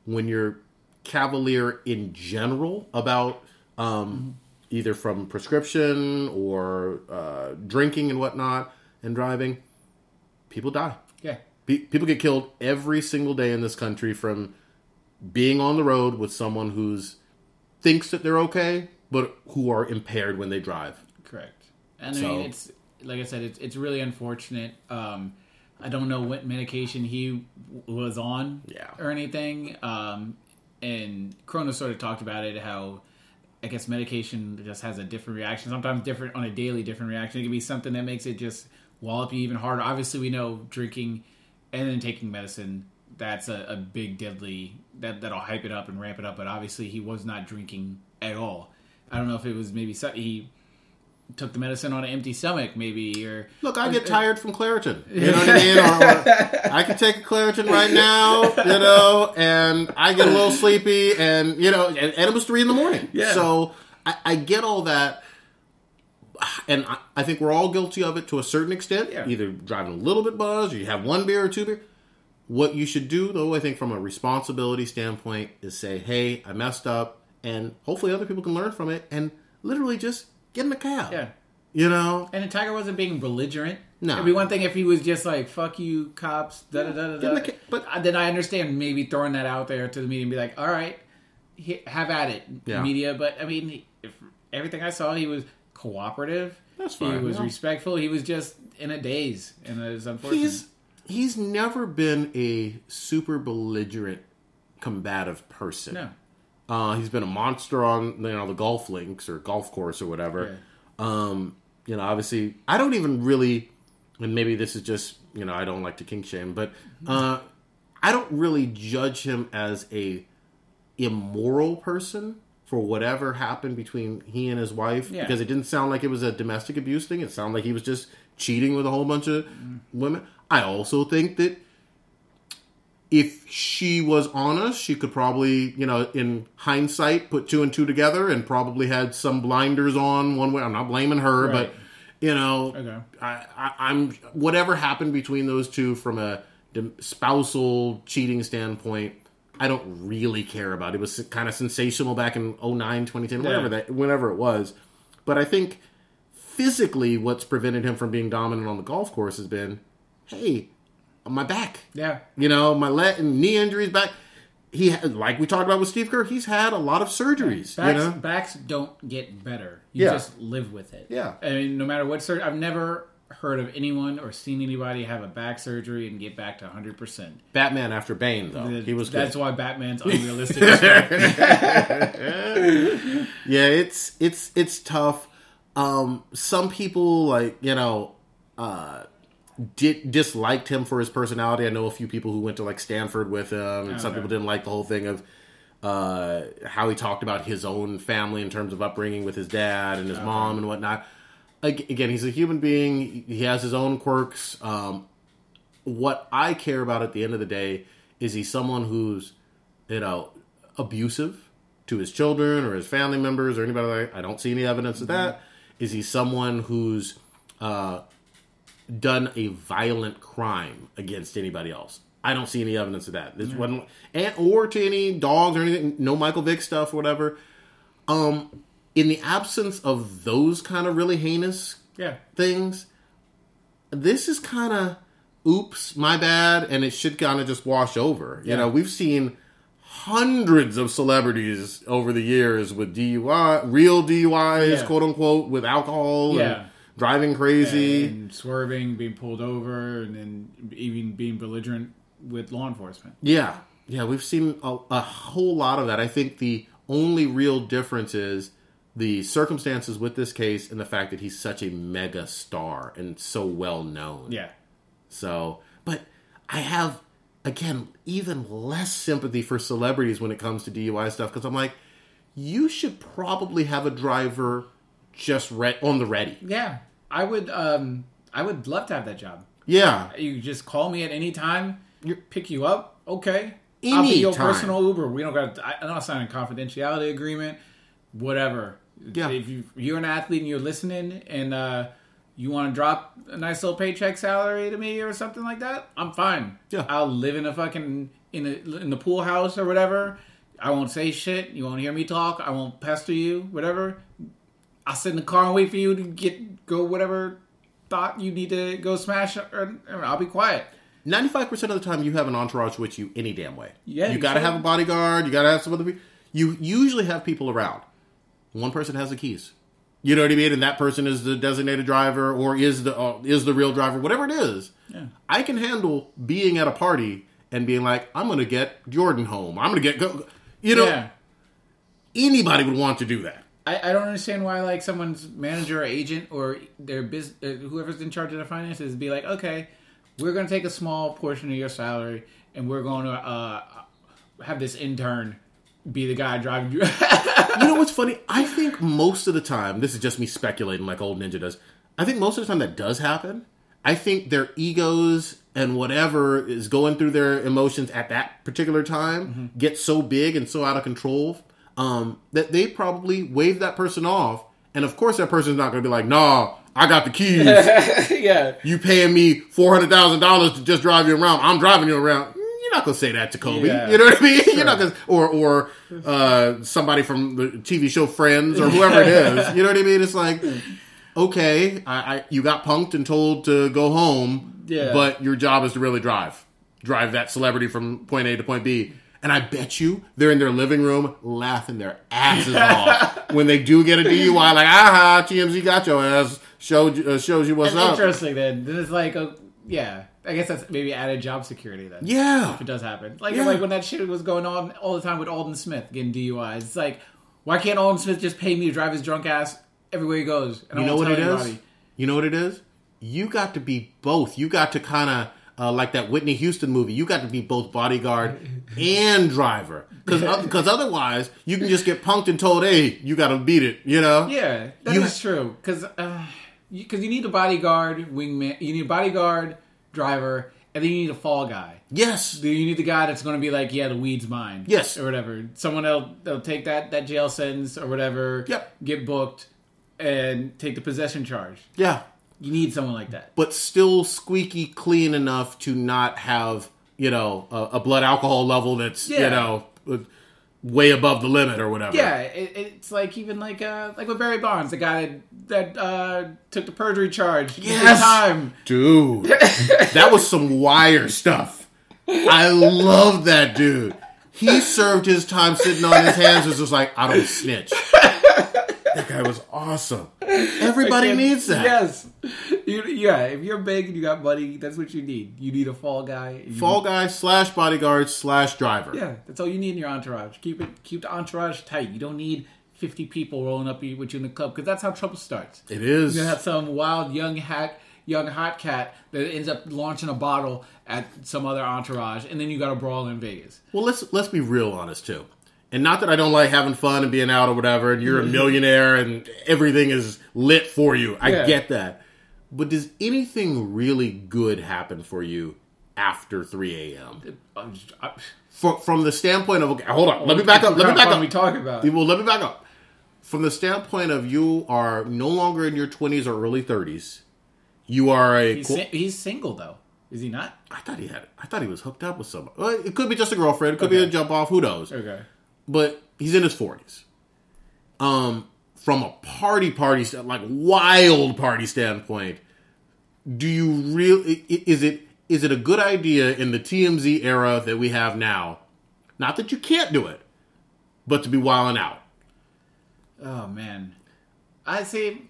When you're cavalier in general about um, either from prescription or uh, drinking and whatnot and driving, people die. Yeah, Pe- people get killed every single day in this country from being on the road with someone who's thinks that they're okay, but who are impaired when they drive. correct. And I mean, it's like I said, it's it's really unfortunate. Um, I don't know what medication he w- was on, Yeah. or anything. Um, and Kronos sort of talked about it how. I guess medication just has a different reaction. Sometimes different on a daily different reaction. It can be something that makes it just wallop you even harder. Obviously, we know drinking and then taking medicine that's a, a big deadly that that'll hype it up and ramp it up. But obviously, he was not drinking at all. I don't know if it was maybe so, he took the medicine on an empty stomach, maybe or Look, I get tired from Claritin. [LAUGHS] You know what I mean? Or, or I could take a Claritin right now, you know, and I get a little sleepy, and you know, and, and it was three in the morning. Yeah. So I, I get all that, and I, I think we're all guilty of it to a certain extent. Yeah. Either driving a little bit buzzed, or you have one beer or two beer. What you should do, though, I think from a responsibility standpoint, is say, "Hey, I messed up," and hopefully other people can learn from it, and literally just get in the cab. yeah. You know, And Tiger wasn't being belligerent. No. it'd be one thing if he was just like "fuck you, cops." Da da da da. Da. but- Uh, then I understand maybe throwing that out there to the media and be like, "All right, have at it, Yeah. media." But I mean, if everything I saw, he was cooperative. That's He was yeah. respectful. He was just in a daze, and it was unfortunate. he's he's never been a super belligerent combative person no, uh, he's been a monster on you know the golf links or golf course or whatever um, you know obviously i don't even really and maybe this is just you know i don't like to kink shame but uh, i don't really judge him as a immoral person for whatever happened between he and his wife Yeah. because it didn't sound like it was a domestic abuse thing it sounded like he was just cheating with a whole bunch of women i also think that if she was honest she could probably you know in hindsight put two and two together and probably had some blinders on one way i'm not blaming her Right. but you know Okay. I, I, i'm whatever happened between those two from a spousal cheating standpoint i don't really care about it was kind of sensational back in 09 2010 whatever Yeah. that whenever it was but i think physically what's prevented him from being dominant on the golf course has been hey my back. Yeah. You know, my leg and knee injuries back. He like we talked about with Steve Kerr, he's had a lot of surgeries. Backs, you know, backs don't get better. You Yeah. just live with it. Yeah. I mean, no matter what surgery, I've never heard of anyone or seen anybody have a back surgery and get back to 100%. Batman after Bane though, he was good. That's why Batman's [LAUGHS] unrealistic. [LAUGHS] yeah, it's it's it's tough. Um, some people like you know uh, did disliked him for his personality. I know a few people who went to like Stanford with him, and some people didn't like the whole thing of uh, how he talked about his own family in terms of upbringing with his dad and his mom and whatnot. Ag- Again, he's a human being. He has his own quirks. Um, what I care about at the end of the day is he someone who's, you know, abusive to his children or his family members or anybody like I don't see any evidence of that. Is he someone who's uh, done a violent crime against anybody else? I don't see any evidence of that. This wasn't, and, or to any dogs or anything. No Michael Vick stuff or whatever. Um, in the absence of those kind of really heinous yeah. things, this is kind of oops, my bad, and it should kind of just wash over. You know, we've seen hundreds of celebrities over the years with DUI, real DUIs, Yeah. quote unquote, with alcohol Yeah. and driving crazy. And swerving, being pulled over, and then even being belligerent with law enforcement. Yeah, yeah, we've seen a, a whole lot of that. I think the only real difference is the circumstances with this case and the fact that he's such a mega star and so well known. Yeah. So, but I have again even less sympathy for celebrities when it comes to DUI stuff because I'm like, you should probably have a driver just re- on the ready. Yeah. I would um I would love to have that job. Yeah, You just call me at any time, pick you up, okay. any I'll be your Anytime. personal Uber. We don't got I- I'm not signing a confidentiality agreement, whatever. Yeah. If you you're an athlete and you're listening and uh you want to drop a nice little paycheck salary to me or something like that, I'm fine. Yeah. I'll live in a fucking in a, in the pool house or whatever. I won't say shit. You won't hear me talk. I won't pester you. Whatever. I'll sit in the car and wait for you to get go whatever thought you need to go smash. Or, or I'll be quiet. ninety-five percent of the time you have an entourage with you any damn way. Yeah, you you got to have a bodyguard. You got to have some other. people. You usually have people around. One person has the keys. You know what I mean, and that person is the designated driver or is the uh, is the real driver, whatever it is. Yeah. I can handle being at a party and being like, I'm going to get Jordan home. I'm going to get go. You know, yeah. anybody would want to do that. I, I don't understand why like someone's manager or agent or their business uh, whoever's in charge of their finances be like, okay, we're going to take a small portion of your salary and we're going to uh, have this intern be the guy driving you. You know what's [LAUGHS] funny? I think most of the time, this is just me speculating like old Ninja does. I think most of the time that does happen. I think their egos and whatever is going through their emotions at that particular time get so big and so out of control um, that they probably wave that person off. And of course, that person's not going to be like, nah, I got the keys. [LAUGHS] yeah. you paying me $400,000 to just drive you around. I'm driving you around. You're not to say that to Kobe. Yeah. You know what I mean? You're not to, or, or, uh, somebody from the TV show Friends or whoever it is. [LAUGHS] You know what I mean? It's like, okay, I, I, you got punked and told to go home, Yeah. but your job is to really drive. Drive that celebrity from point A to point B. And I bet you they're in their living room laughing their asses [LAUGHS] off when they do get a DUI. Like, aha, TMZ got your ass. Showed uh, shows you what's That's up. interesting then. This is like a yeah. I guess that's maybe added job security then. Yeah. If it does happen. Like Yeah. like when that shit was going on all the time with Aldon Smith getting DUIs. It's like why can't Aldon Smith just pay me to drive his drunk ass everywhere he goes? You know what it is? You know what it is? You got to be both. You got to kind of uh, like that Whitney Houston movie. You got to be both bodyguard [LAUGHS] and driver, because otherwise you can just get punked and told, "Hey, you got to beat it." You know? Yeah, that is You- true. Because uh, you, you need a bodyguard, wingman. You need a bodyguard, driver, and then you need a fall guy. Yes. Do you need the guy that's going to be like, yeah, the weed's mine. Yes. Or whatever. Someone else, they'll take that, that jail sentence or whatever. Yep. Get booked and take the possession charge. Yeah. You need someone like that. But still squeaky clean enough to not have you know a, a blood alcohol level that's you know. Way above the limit or whatever. Yeah, it, it's like even like uh like with Barry Bonds, the guy that uh took the perjury charge. Yes. time. Dude, that was some wire stuff. I love that dude. He served his time sitting on his hands. Was just like, I don't snitch. That guy was awesome. [LAUGHS] Everybody needs that. Yes. You, yeah, if you're big and you got money, that's what you need. You need a fall guy. You Fall guy slash bodyguard slash driver. Yeah, that's all you need in your entourage. Keep it, keep the entourage tight. You don't need fifty people rolling up with you in the club because that's how trouble starts. It is. You're gonna have some wild young hack, young hot cat that ends up launching a bottle at some other entourage, and then you got a brawl in Vegas. Well, let's let's be real honest too. And not that I don't like having fun and being out or whatever, and you're a mm-hmm. millionaire and everything is lit for you. I Yeah. get that. But does anything really good happen for you after 3 a.m.? I'm just- I- From, from the standpoint of, okay, hold on, let me back up, let me back up. We talk about. Well, let me back up. From the standpoint of you are no longer in your 20s or early 30s, you are a. He's, si- he's single though, is he not? I thought he had. I thought he was hooked up with someone. Well, it could be just a girlfriend. It could be Okay. a jump off. Who knows? Okay. But he's in his forties. Um, from a party party sta- like wild party standpoint, do you really is it is it a good idea in the TMZ era that we have now? Not that you can't do it, but to be wilding out. Oh man, I say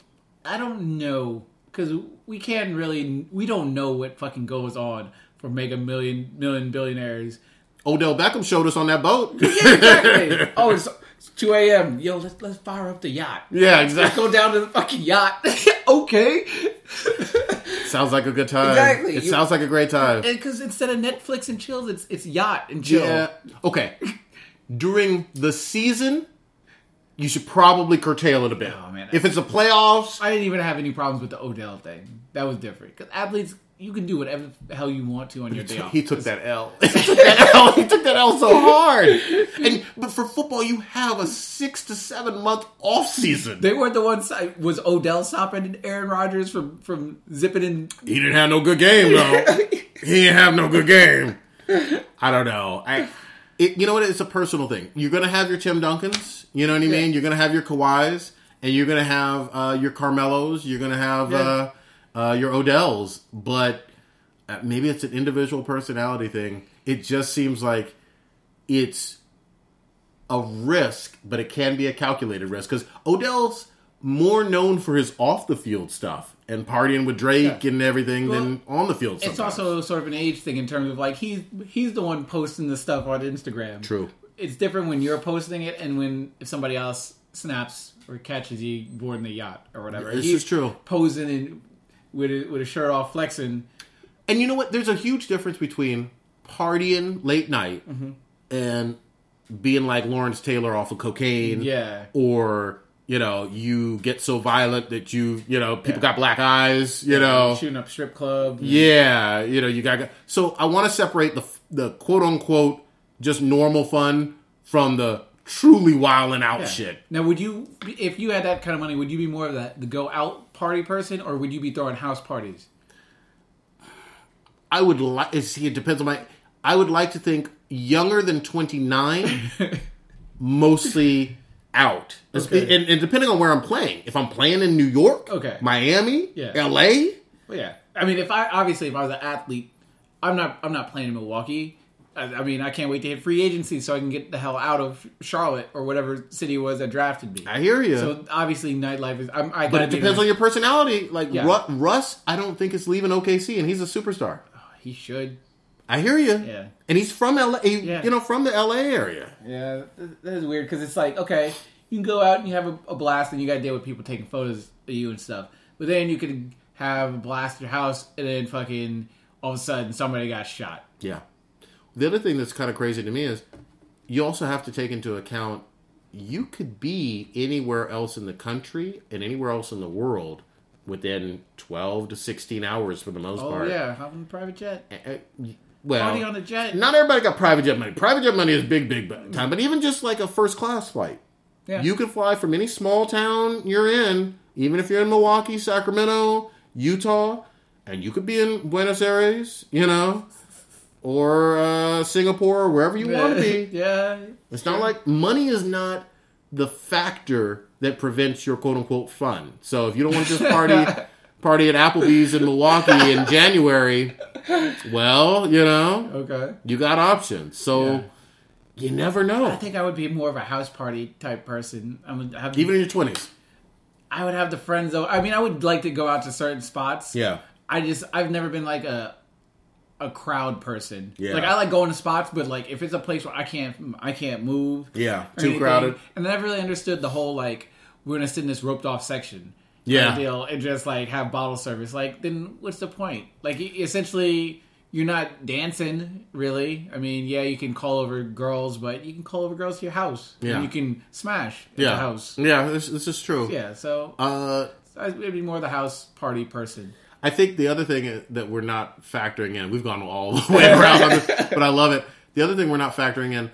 I don't know because we can't really we don't know what fucking goes on for mega million million billionaires. Odell Beckham showed us on that boat. [LAUGHS] Yeah, exactly. oh, it's, it's two a.m. Yo, let's let's fire up the yacht. yeah, exactly. Let's go down to the fucking yacht. [LAUGHS] okay. Sounds like a good time. Exactly. It You- sounds like a great time. Because instead of Netflix and chills, it's it's yacht and chill. Yeah. Okay. During the season, you should probably curtail it a bit. Oh, man. If it's a playoffs, I didn't even have any problems with the Odell thing. That was different. Because athletes, you can do whatever the hell you want to on your day off. he took that L. he took that L. [LAUGHS] He took that L so hard. And but for football, you have a six to seven month off season. They weren't the ones. I- Was Odell stopping Aaron Rodgers from from zipping in? He didn't have no good game though. [LAUGHS] he didn't have no good game. I don't know. I, it, you know what? It's a personal thing. You're gonna have your Tim Duncans. You know what I mean? Yeah. You're gonna have your Kawhis, and you're gonna have uh, your Carmelos. You're gonna have uh, uh, your Odells. But uh, maybe it's an individual personality thing. It just seems like it's a risk, but it can be a calculated risk because Odell's more known for his off the field stuff and partying with Drake and everything than on the field. It's also sort of an age thing in terms of like he's he's the one posting the stuff on Instagram. True. It's different when you're posting it and when if somebody else snaps or catches you boarding the yacht or whatever. This He's is true. Posing in, with a, with a shirt off, flexing. And you know what? There's a huge difference between partying late night Mm-hmm. and being like Lawrence Taylor off of cocaine. Yeah. Or, you know, you get so violent that you, you know, people got black eyes, you know. shooting up strip club. Yeah, you know, you got. So I want to separate the the quote unquote just normal fun from the truly wilding out shit. Now, would you, if you had that kind of money, would you be more of that the go out party person, or would you be throwing house parties? I would like. Eh, see, it depends on my. I would like to think younger than twenty nine, [LAUGHS] mostly out. Okay. And, and depending on where I'm playing, if I'm playing in New York, Okay. Miami, Yeah. L.A., Well, yeah. I mean, if I obviously if I was an athlete, I'm not I'm not playing in Milwaukee. I, I mean, I can't wait to hit free agency so I can get the hell out of Charlotte or whatever city it was that drafted me. I hear you. So obviously, nightlife is. I'm, I but gotta it depends on your personality. Like Yeah. Ru- Russ, I don't think is leaving OKC, and he's a superstar. Oh, he should. I hear you. Yeah. And he's from LA, he- Yeah. you know, from the LA area. Yeah, that- that is weird because it's like okay, you can go out and you have a, a blast and you got to deal with people taking photos of you and stuff. But then you could have a blast at your house and then fucking all of a sudden somebody got shot. Yeah. The other thing that's kind of crazy to me is you also have to take into account you could be anywhere else in the country and anywhere else in the world within 12 to 16 hours for the most Oh part. yeah, hop on a private jet, Uh, Well, party on a jet. not everybody got private jet money. Private jet money is big, big time. But even just like a first class flight, Yeah. you can fly from any small town you're in, even if you're in Milwaukee, Sacramento, Utah, and you could be in Buenos Aires, you know, or uh, Singapore or wherever you [LAUGHS] want to be. yeah. It's not like money is not the factor that prevents your quote unquote fun. So if you don't want to just party [LAUGHS] party at Applebee's in Milwaukee in January, well, you know, Okay. you got options. So Yeah. you never know. I think I would be more of a house party type person. I would have Even in your twenties. I would have the friends though. I mean, I would like to go out to certain spots. Yeah. I just I've never been like a a crowd person. Yeah. Like I like going to spots, but like if it's a place where I can't I can't move. Yeah. Too anything, crowded. And then I never really understood the whole like we're gonna sit in this roped off section. Yeah. deal and just like have bottle service. Like then what's the point? Like essentially. You're not dancing, really. I mean, yeah, you can call over girls, but you can call over girls to your house. And Yeah. you can smash Yeah. the house. Yeah, this, this is true. Yeah, so Uh, I'd be more the house party person. I think the other thing that we're not factoring in, we've gone all the way around on this, [LAUGHS] but I love it. The other thing we're not factoring in,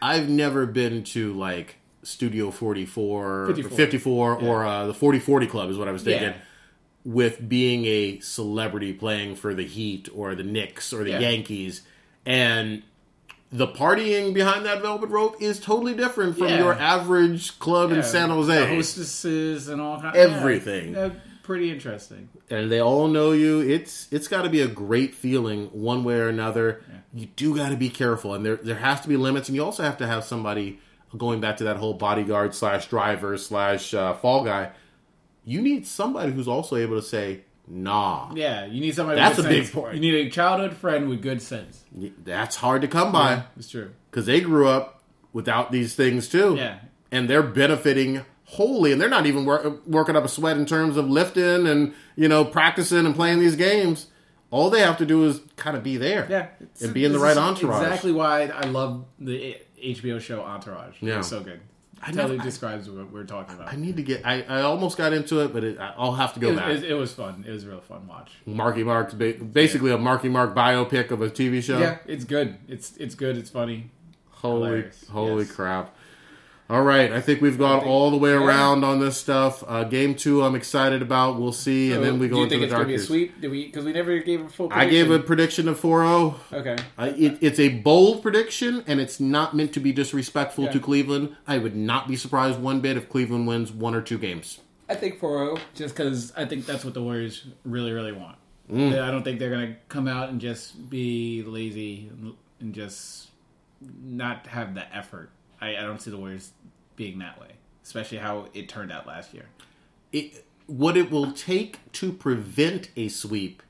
I've never been to like Studio 44, 54. 54 or uh, the 4040 Club is what I was thinking. Yeah. With being a celebrity playing for the Heat or the Knicks or the Yeah. Yankees. And the partying behind that velvet rope is totally different from Yeah. your average club in Yeah, San the Jose. hostesses and all kinds. Everything. Yeah, pretty interesting. and they all know you. It's it's got to be a great feeling one way or another. You do got to be careful, and there there has to be limits, and you also have to have somebody going back to that whole bodyguard slash driver slash uh, fall guy. You need somebody who's also able to say, "Nah, Yeah, you need somebody. That's a good big point. You need a childhood friend with good sense. that's hard to come by It's true. because they grew up without these things too, Yeah. and they're benefiting." Wholly, and they're not even wor- working up a sweat in terms of lifting and you know practicing and playing these games. All they have to do is kind of be there. Yeah, it's- And be in the right entourage. Exactly why I love the HBO show Entourage. Yeah. it's so good. I totally never- I- describes what we're talking about. I need to get. I, I almost got into it, but it, I'll have to go it, back. was, it was fun. It was a real fun watch. Marky Mark's ba- basically a Marky Mark biopic of a TV show. Yeah, it's good. It's it's good. It's funny. Holy, Hilarious. holy Yes. crap! All right, I think we've gone think- all the way around on this stuff. Uh, game two, I'm excited about. We'll see, and then we Do go you into think the it's gonna be a sweep? We? Because we never gave a full. Prediction. I gave a prediction. of 4-0. Okay. It, it's a bold prediction, and it's not meant to be disrespectful to Cleveland. I would not be surprised one bit if Cleveland wins one or two games. I think 4-0, just because I think that's what the Warriors really, really want. Mm. I don't think they're going to come out and just be lazy and just not have the effort. I, I don't see the Warriors being that way, especially how it turned out last year. it, what it will take to prevent a sweep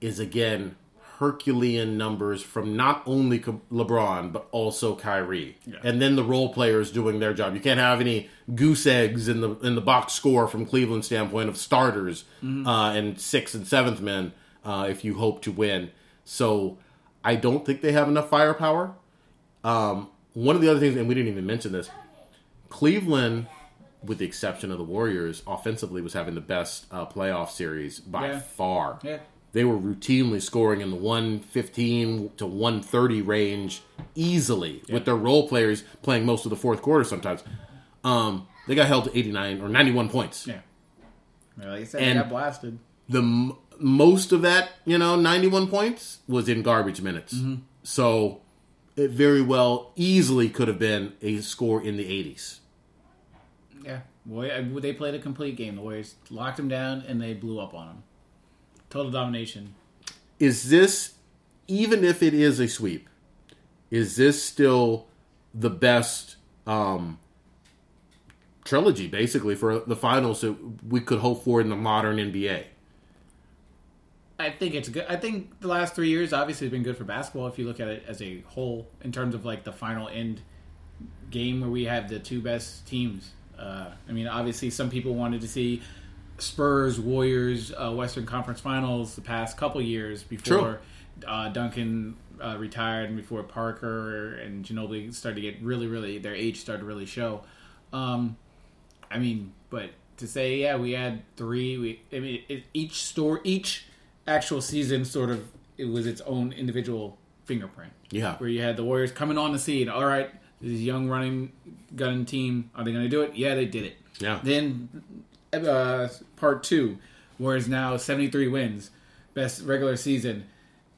is again Herculean numbers from not only LeBron but also Kyrie, Yeah. and then the role players doing their job. You can't have any goose eggs in the in the box score from Cleveland standpoint of starters uh, and sixth and seventh men uh, if you hope to win. So I don't think they have enough firepower. Um, one of the other things, and we didn't even mention this, Cleveland, with the exception of the Warriors, offensively was having the best uh, playoff series by Yeah. far. Yeah. They were routinely scoring in the 115 to 130 range easily with their role players playing most of the fourth quarter sometimes. Um, they got held to 89 or 91 points. Yeah. Like I said, And- they got blasted. The m- most of that, you know, 91 points was in garbage minutes. So it very well easily could have been a score in the 80s. Yeah. Boy, they played a complete game. The Warriors locked them down and they blew up on them. Total domination. is this even if it is a sweep is this still the best um trilogy basically for the finals that we could hope for in the modern nba I think it's good. I think the last three years obviously have been good for basketball if you look at it as a whole in terms of like the final end game where we have the two best teams. Uh, I mean, obviously some people wanted to see Spurs, Warriors, uh, Western Conference Finals the past couple years before uh, Duncan uh, retired and before Parker and Ginobili started to get really, really their age started to really show. Um, I mean, but to say yeah, we had three. We I mean, it, each store, each actual season, sort of, it was its own individual fingerprint. Yeah. where you had the Warriors coming on the scene. All right, this young running gun team. Are they going to do it? Yeah, they did it. Yeah. Then uh, part two, Warriors now seventy three wins, best regular season,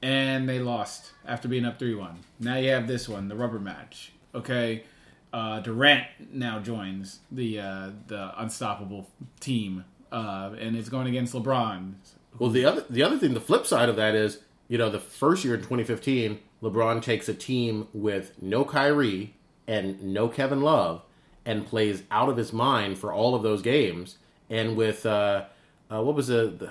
and they lost after being up 3 1. Now you have this one, the rubber match. Okay. Uh, Durant now joins the uh, the unstoppable team, uh, and it's going against LeBron. Well, the other the other thing, the flip side of that is, you know, the first year in 2015, LeBron takes a team with no Kyrie and no Kevin Love and plays out of his mind for all of those games, and with uh, uh, what was the the,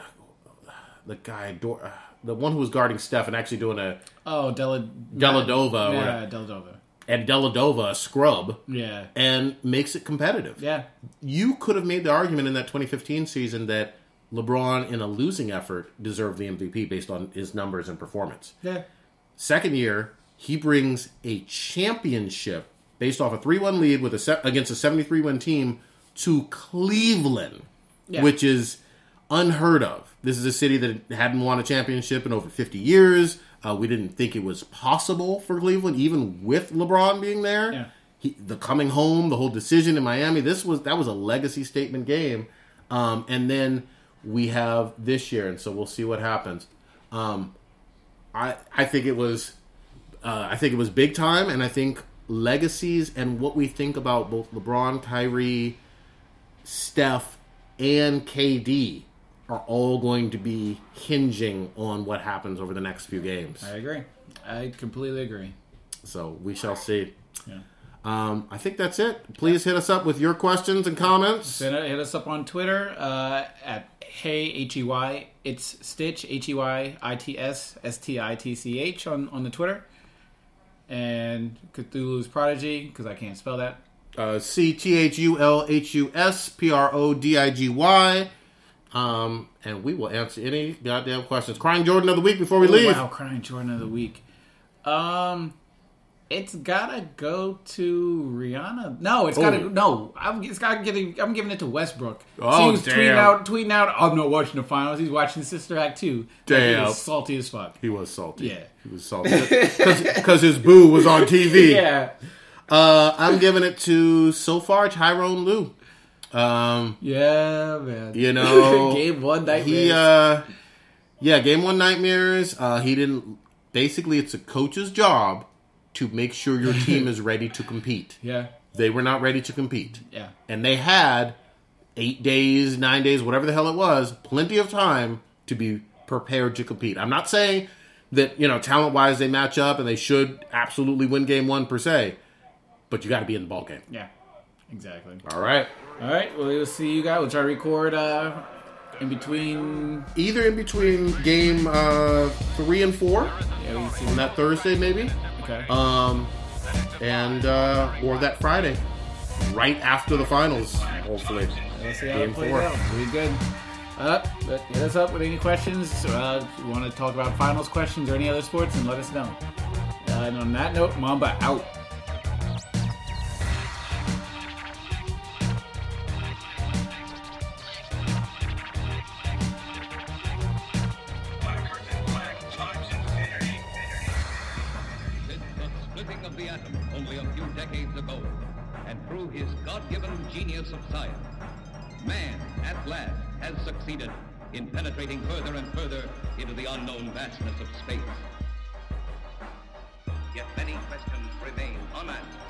the guy Dor- uh, the one who was guarding Steph and actually doing a Oh, Della, Dellavedova or- Yeah, Dellavedova. and Dellavedova a scrub Yeah. and makes it competitive. Yeah. you could have made the argument in that 2015 season that LeBron, in a losing effort, deserved the MVP based on his numbers and performance. Yeah. Second year, he brings a championship based off a 3-1 lead with a se- against a 73 win team to Cleveland, Yeah. which is unheard of. This is a city that hadn't won a championship in over 50 years. Uh, we didn't think it was possible for Cleveland, even with LeBron being there. Yeah. He, the coming home, the whole decision in Miami. This was that was a legacy statement game, um, and then we have this year, and so we'll see what happens. Um, I I think it was uh, I think it was big time, and I think legacies and what we think about both LeBron, Kyrie, Steph, and KD are all going to be hinging on what happens over the next few games. I agree. I completely agree. So we shall see. Yeah. Um, I think that's it. Please hit us up with your questions and comments. Hit, us up on Twitter uh, at hey h e y it's Stitch h e y i t s s t i t c h on on the Twitter, and Cthulhu's Prodigy because I can't spell that. Uh, C T H U L H U S P R O D I G Y. Um, and we will answer any goddamn questions. Crying Jordan of the week before we Oh, leave. Wow, crying Jordan of the week. Um, it's gotta go to Rihanna. No, it's gotta no. I'm it's gotta getting. I'm giving it to Westbrook. Oh, he was tweeting damn. out, tweeting out. I'm not watching the finals. He's watching Sister Act too. Like, he Damn. was salty as fuck. He was salty. Yeah. He was salty. Because his boo was on TV. [LAUGHS] Yeah, Uh, I'm giving it to, so far, Tyronn Lue. Um, yeah, man. you [LAUGHS] know, game one night. he, uh, yeah, game one nightmares. Uh, he didn't, basically, it's a coach's job to make sure your team [LAUGHS] is ready to compete. yeah, They were not ready to compete. yeah, And they had eight days, nine days, whatever the hell it was, plenty of time to be prepared to compete. I'm not saying that, you know, talent wise they match up and they should absolutely win game one per se, but you got to be in the ball game. yeah. Exactly. All right. All right. Well, we'll see you guys. We'll try to record uh, in between. Either in between game uh, three and four Yeah, we see. on that Thursday, maybe, Okay. um, and uh, or that Friday, right after the finals, hopefully. Let's see how Game it plays four. out. We good. Uh, but hit us up with any questions. Uh, if you want to talk about finals questions or any other sports, and let us know. Uh, and on that note, Mamba out. his God-given genius of science. Man, at last, has succeeded in penetrating further and further into the unknown vastness of space. Yet many questions remain unanswered.